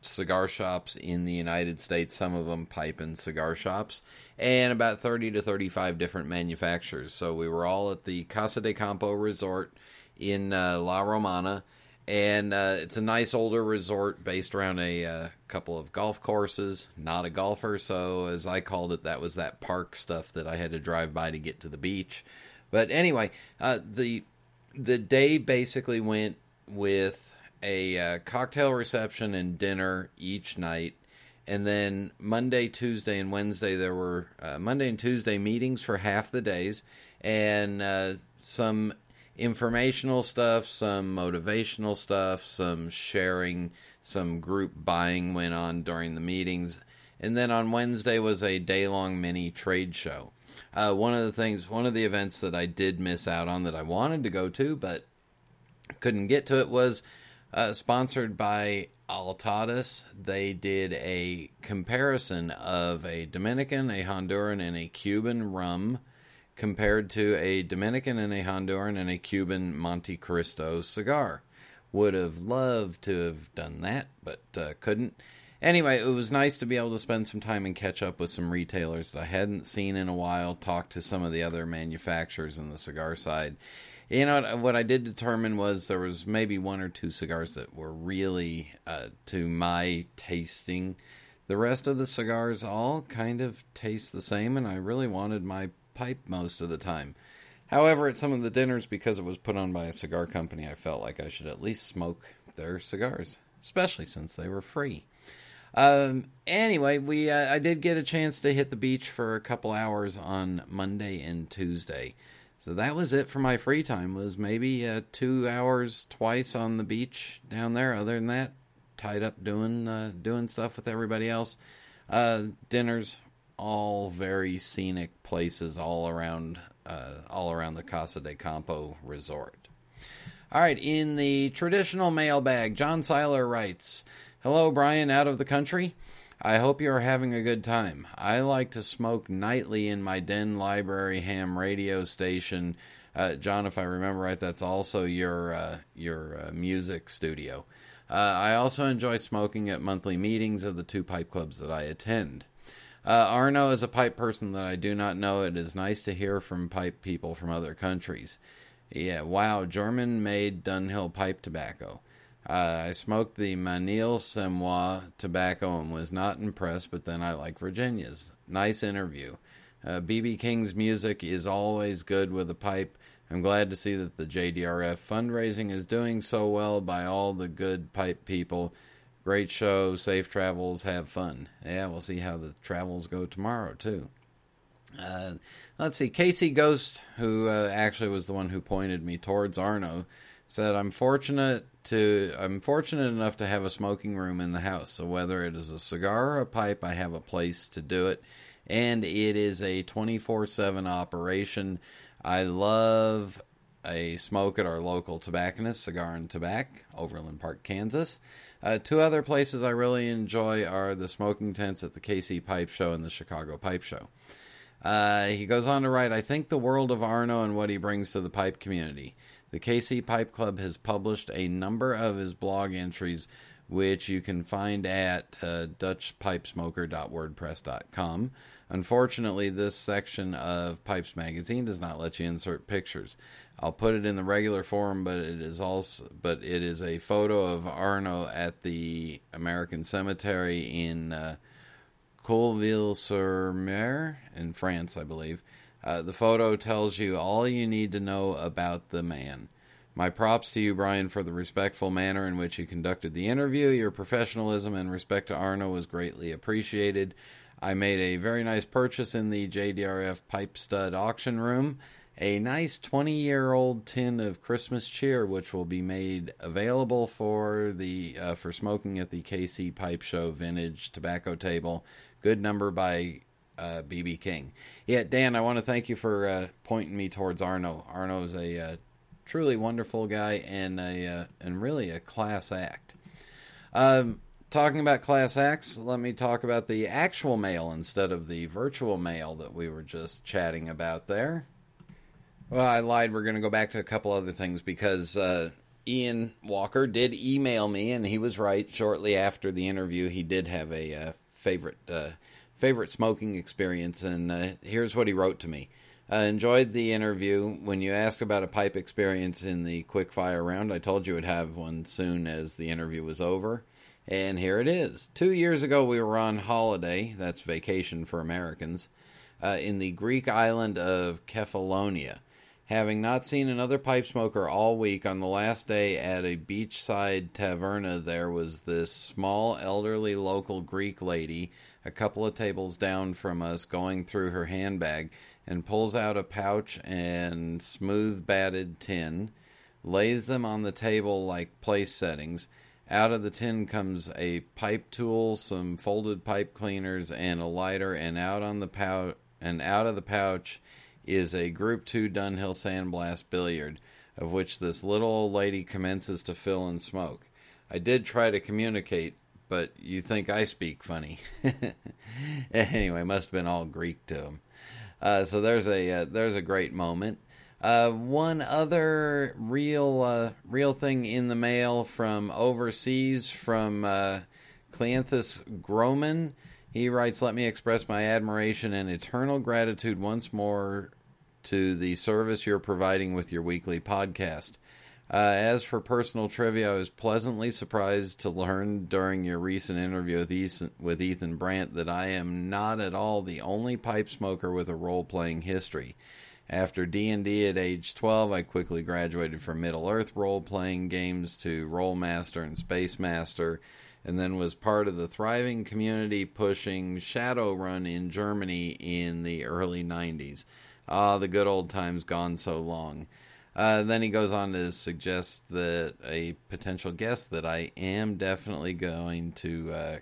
cigar shops in the United States, some of them pipe and cigar shops, and about 30 to 35 different manufacturers. So we were all at the Casa de Campo Resort in uh, La Romana, and uh, it's a nice older resort based around a uh, couple of golf courses. Not a golfer, so as I called it, that was that park stuff that I had to drive by to get to the beach. But anyway, uh, the the day basically went with a uh, cocktail reception and dinner each night. And then Monday, Tuesday, and Wednesday, there were uh, Monday and Tuesday meetings for half the days and some informational stuff, some motivational stuff, some sharing, some group buying went on during the meetings. And then on Wednesday was a day long mini trade show. Uh, one of the things, one of the events that I did miss out on that I wanted to go to, but couldn't get to it was uh, sponsored by Altadis. They did a comparison of a Dominican, a Honduran, and a Cuban rum compared to a Dominican and a Honduran and a Cuban Montecristo cigar. Would have loved to have done that, but uh, couldn't. Anyway, it was nice to be able to spend some time and catch up with some retailers that I hadn't seen in a while, talk to some of the other manufacturers in the cigar side. You know what I did determine was there was maybe one or two cigars that were really uh, to my tasting. The rest of the cigars all kind of taste the same, and I really wanted my pipe most of the time. However, at some of the dinners, because it was put on by a cigar company, I felt like I should at least smoke their cigars, especially since they were free. Um, anyway, we uh, I did get a chance to hit the beach for a couple hours on Monday and Tuesday. So that was it for my free time. Was maybe uh, two hours twice on the beach down there. Other than that, tied up doing uh, doing stuff with everybody else. Uh, dinners, all very scenic places all around uh, all around the Casa de Campo resort. All right, in the traditional mailbag, John Seiler writes, "Hello, Brian, out of the country." I hope you are having a good time. I like to smoke nightly in my den library ham radio station. Uh, John, if I remember right, that's also your uh, your uh, music studio. Uh, I also enjoy smoking at monthly meetings of the two pipe clubs that I attend. Uh, Arno is a pipe person that I do not know. It is nice to hear from pipe people from other countries. Yeah, wow, German made Dunhill pipe tobacco. Uh, I smoked the Manil Semois tobacco and was not impressed, but then I like Virginia's. Nice interview. BB uh, King's music is always good with a pipe. I'm glad to see that the JDRF fundraising is doing so well by all the good pipe people. Great show, safe travels, have fun. Yeah, we'll see how the travels go tomorrow, too. Uh, let's see, Casey Ghost, who uh, actually was the one who pointed me towards Arno, said, I'm fortunate to I'm fortunate enough to have a smoking room in the house. So whether it is a cigar or a pipe, I have a place to do it. And it is a 24/7 operation. I love a smoke at our local tobacconist, Cigar and Tobacco, Overland Park, Kansas. Uh, two other places I really enjoy are the smoking tents at the KC Pipe Show and the Chicago Pipe Show. Uh, he goes on to write, I think the world of Arno and what he brings to the pipe community. The KC Pipe Club has published a number of his blog entries, which you can find at uh, DutchPipesmoker.wordpress.com. Unfortunately, this section of Pipes Magazine does not let you insert pictures. I'll put it in the regular form, but it is also but it is a photo of Arno at the American Cemetery in uh, Colleville-sur-Mer in France, I believe. Uh, the photo tells you all you need to know about the man. My props to you, Brian, for the respectful manner in which you conducted the interview. Your professionalism and respect to Arno was greatly appreciated. I made a very nice purchase in the JDRF pipe stud auction room. A nice 20 year old tin of Christmas cheer, which will be made available for the uh, for smoking at the KC Pipe Show Vintage Tobacco Table. Good number by uh, BB King. Yeah, Dan, I want to thank you for uh, pointing me towards Arno. Arno's a uh, truly wonderful guy and a uh, and really a class act. Um, talking about class acts, let me talk about the actual mail instead of the virtual mail that we were just chatting about there. Well, I lied. We're going to go back to a couple other things because uh, Ian Walker did email me, and he was right. Shortly after the interview, he did have a uh, favorite uh, favorite smoking experience, and uh, here's what he wrote to me. Uh, enjoyed the interview. When you asked about a pipe experience in the quick fire round, I told you I'd have one soon as the interview was over. And here it is. Two years ago, we were on holiday, that's vacation for Americans, uh, in the Greek island of Kefalonia. Having not seen another pipe smoker all week, on the last day at a beachside taverna, there was this small, elderly local Greek lady a couple of tables down from us going through her handbag and pulls out a pouch and smooth batted tin, lays them on the table like place settings. Out of the tin comes a pipe tool, some folded pipe cleaners, and a lighter, and out on the pouch and out of the pouch is a Group 2 Dunhill Sandblast billiard, of which this little old lady commences to fill and smoke. I did try to communicate, but you think I speak funny. anyway, must have been all Greek to him. Uh, so there's a uh, there's a great moment. Uh, one other real uh, real thing in the mail from overseas from uh, Cleanthus Groman. He writes, "Let me express my admiration and eternal gratitude once more to the service you're providing with your weekly podcast. Uh, as for personal trivia, I was pleasantly surprised to learn during your recent interview with Ethan, with Ethan Brandt that I am not at all the only pipe smoker with a role-playing history. After D&D at age 12, I quickly graduated from Middle-earth role-playing games to Rolemaster and Space Master, and then was part of the thriving community pushing Shadowrun in Germany in the early 90s. Ah, the good old times gone so long. Uh, then he goes on to suggest that a potential guest that I am definitely going to uh,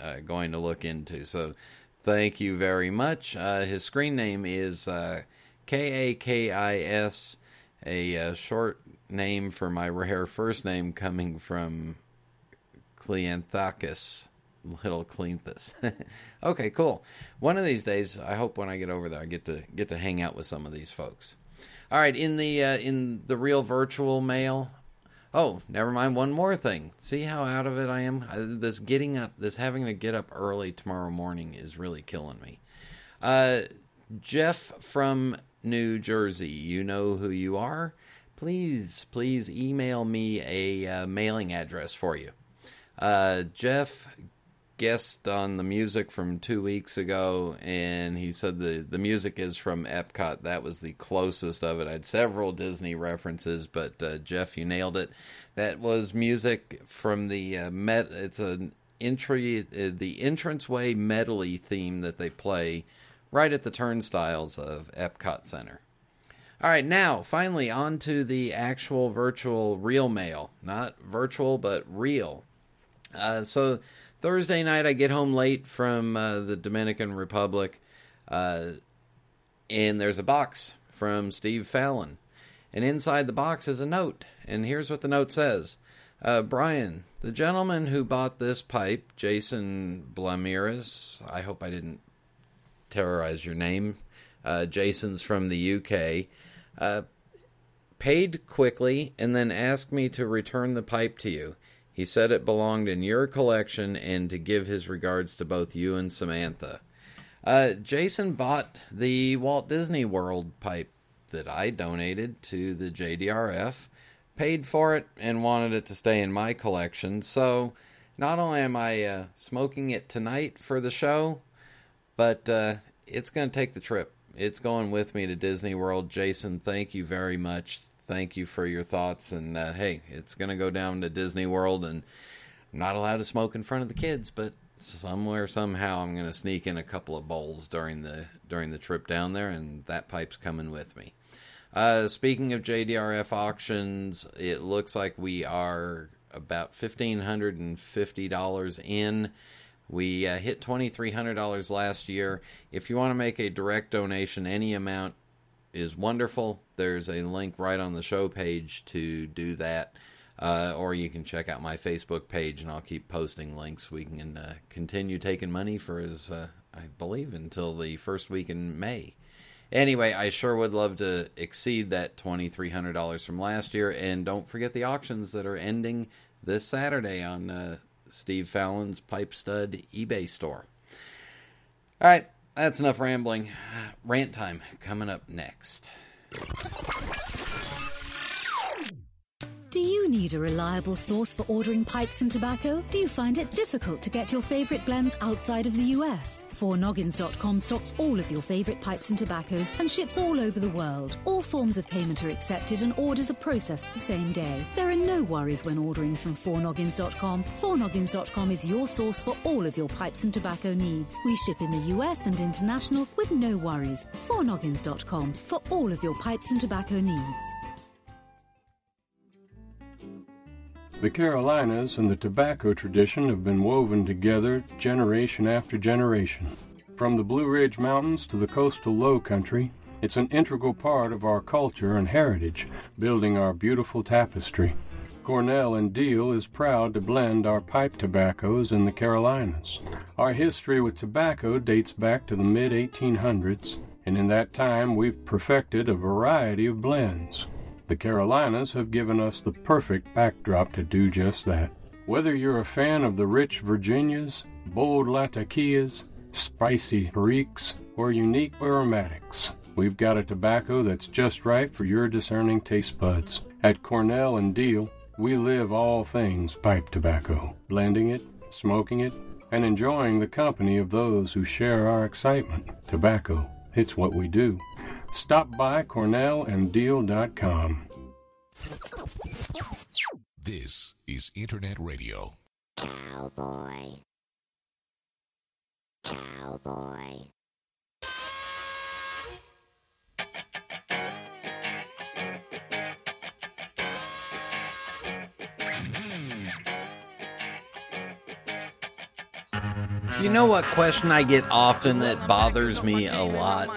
uh, going to look into. So, thank you very much. Uh, his screen name is uh, K A K I S, a uh, short name for my rare first name coming from Cleanthacus. Little Cleanthus. okay, cool. One of these days, I hope when I get over there, I get to get to hang out with some of these folks. All right, in the uh, in the real virtual mail. Oh, never mind. One more thing. See how out of it I am. This getting up, this having to get up early tomorrow morning is really killing me. Uh, Jeff from New Jersey, you know who you are. Please, please email me a uh, mailing address for you. Uh, Jeff guest on the music from two weeks ago, and he said the the music is from Epcot. That was the closest of it. I had several Disney references, but uh, Jeff, you nailed it. That was music from the uh, met. It's an entry, uh, the entranceway medley theme that they play right at the turnstiles of Epcot Center. All right, now finally on to the actual virtual real mail, not virtual but real. Uh, so Thursday night, I get home late from uh, the Dominican Republic, uh, and there's a box from Steve Fallon. And inside the box is a note. And here's what the note says uh, Brian, the gentleman who bought this pipe, Jason Blamiris, I hope I didn't terrorize your name. Uh, Jason's from the UK. Uh, paid quickly and then asked me to return the pipe to you. He said it belonged in your collection and to give his regards to both you and Samantha. Uh, Jason bought the Walt Disney World pipe that I donated to the JDRF, paid for it, and wanted it to stay in my collection. So not only am I uh, smoking it tonight for the show, but uh, it's going to take the trip. It's going with me to Disney World. Jason, thank you very much thank you for your thoughts. And uh, hey, it's going to go down to Disney World, and I'm not allowed to smoke in front of the kids, but somewhere somehow I'm going to sneak in a couple of bowls during the during the trip down there, and that pipe's coming with me. Uh, speaking of JDRF auctions, it looks like we are about fifteen hundred and fifty dollars in. We uh, hit twenty three hundred dollars last year. If you want to make a direct donation, any amount is wonderful. There's a link right on the show page to do that. Uh, or you can check out my Facebook page, and I'll keep posting links. We can uh, continue taking money for as uh, I believe until the first week in May, Anyway, I sure would love to exceed that $2,300 from last year. And don't forget the auctions that are ending this Saturday on uh, Steve Fallon's Pipe Stud eBay store. All right, that's enough rambling. Rant time coming up next. Need a reliable source for ordering pipes and tobacco? Do you find it difficult to get your favorite blends outside of the US? 4noggins.com stocks all of your favorite pipes and tobaccos and ships all over the world. All forms of payment are accepted and orders are processed the same day. There are no worries when ordering from 4noggins.com. 4noggins.com is your source for all of your pipes and tobacco needs. We ship in the US and international with no worries. 4noggins.com for all of your pipes and tobacco needs. The Carolinas and the tobacco tradition have been woven together generation after generation. From the Blue Ridge Mountains to the coastal low country, it's an integral part of our culture and heritage, building our beautiful tapestry. Cornell and Diehl is proud to blend our pipe tobaccos in the Carolinas. Our history with tobacco dates back to the mid 1800s, and in that time we've perfected a variety of blends. The Carolinas have given us the perfect backdrop to do just that. Whether you're a fan of the rich Virginias, bold Latakias, spicy Periques, or unique aromatics, we've got a tobacco that's just right for your discerning taste buds. At Cornell and Diehl, we live all things pipe tobacco, blending it, smoking it, and enjoying the company of those who share our excitement. Tobacco, it's what we do. Stop by cornellanddiehl.com. This is Internet Radio. Cowboy. Cowboy. You know what question I get often that bothers me a lot?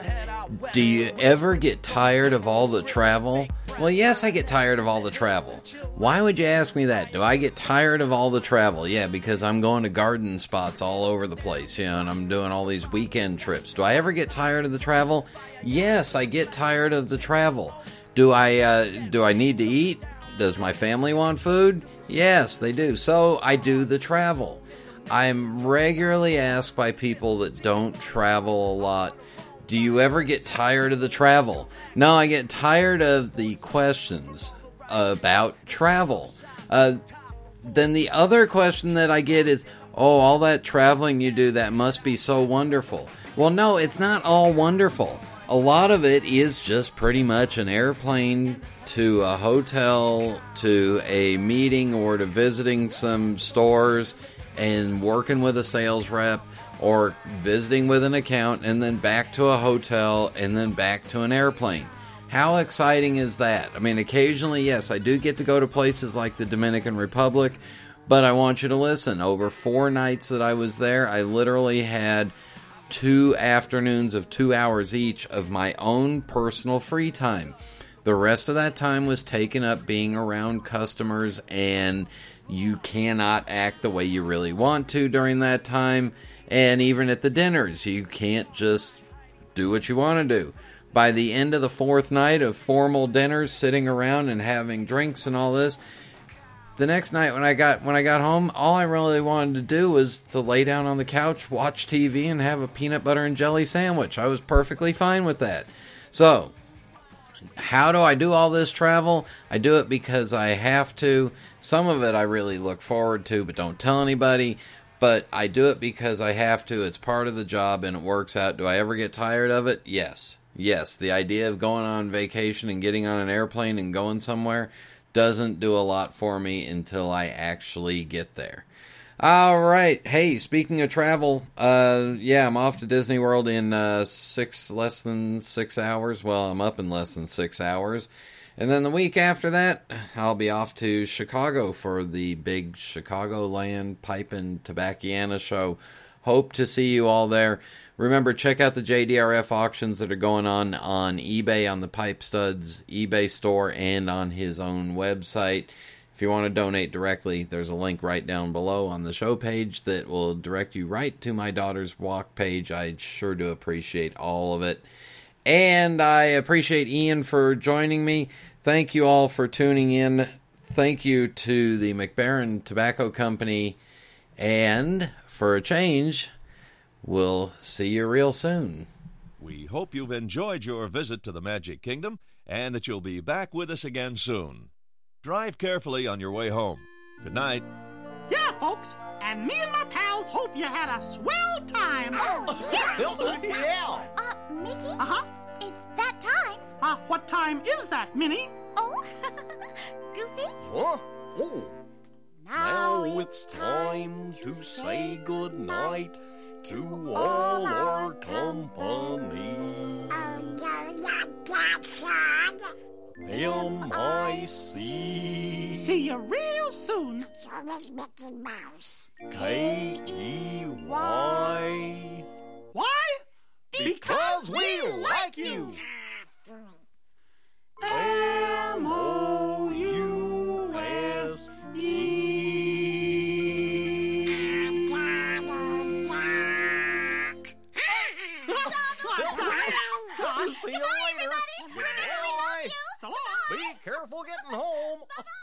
Do you ever get tired of all the travel? Well, yes, I get tired of all the travel. Why would you ask me that? Do I get tired of all the travel? Yeah, because I'm going to garden spots all over the place, you know, and I'm doing all these weekend trips. Do I ever get tired of the travel? Yes, I get tired of the travel. Do I uh, do I need to eat? Does my family want food? Yes, they do. So I do the travel. I'm regularly asked by people that don't travel a lot, do you ever get tired of the travel? No, I get tired of the questions about travel. Uh, then the other question that I get is, oh, all that traveling you do, that must be so wonderful. Well, no, it's not all wonderful. A lot of it is just pretty much an airplane to a hotel, to a meeting, or to visiting some stores and working with a sales rep or visiting with an account and then back to a hotel and then back to an airplane. How exciting is that? I mean, occasionally, yes, I do get to go to places like the Dominican Republic, but I want you to listen. Over four nights that I was there, I literally had two afternoons of two hours each of my own personal free time. The rest of that time was taken up being around customers and you cannot act the way you really want to during that time. And even at the dinners, you can't just do what you want to do. By the end of the fourth night of formal dinners, sitting around and having drinks and all this, the next night when I got when I got home, all I really wanted to do was to lay down on the couch, watch TV, and have a peanut butter and jelly sandwich. I was perfectly fine with that. So, how do I do all this travel? I do it because I have to. Some of it I really look forward to, but don't tell anybody. But I do it because I have to. It's part of the job and it works out. Do I ever get tired of it? Yes. Yes. The idea of going on vacation and getting on an airplane and going somewhere doesn't do a lot for me until I actually get there. All right. Hey, speaking of travel, uh, yeah, I'm off to Disney World in uh, six less than six hours. Well, I'm up in less than six hours, and then the week after that, I'll be off to Chicago for the big Chicagoland Pipe and Tobacciana show. Hope to see you all there. Remember, check out the JDRF auctions that are going on on eBay on the Pipe Studs eBay store and on his own website. If you want to donate directly, there's a link right down below on the show page that will direct you right to my daughter's walk page. I sure do appreciate all of it. And I appreciate Ian for joining me. Thank you all for tuning in. Thank you to the Mac Baren Tobacco Company. And for a change, we'll see you real soon. We hope you've enjoyed your visit to the Magic Kingdom and that you'll be back with us again soon. Drive carefully on your way home. Good night. Yeah, folks, and me and my pals hope you had a swell time. Oh, yeah. Uh, Mickey? Uh-huh. It's that time. Uh, what time is that, Minnie? Oh, Goofy? Huh? Oh. Now, it's time to say good night to all our company. M-I-C See you real soon. It's always Mickey Mouse. K-E-Y Why? Because we like you! See getting home.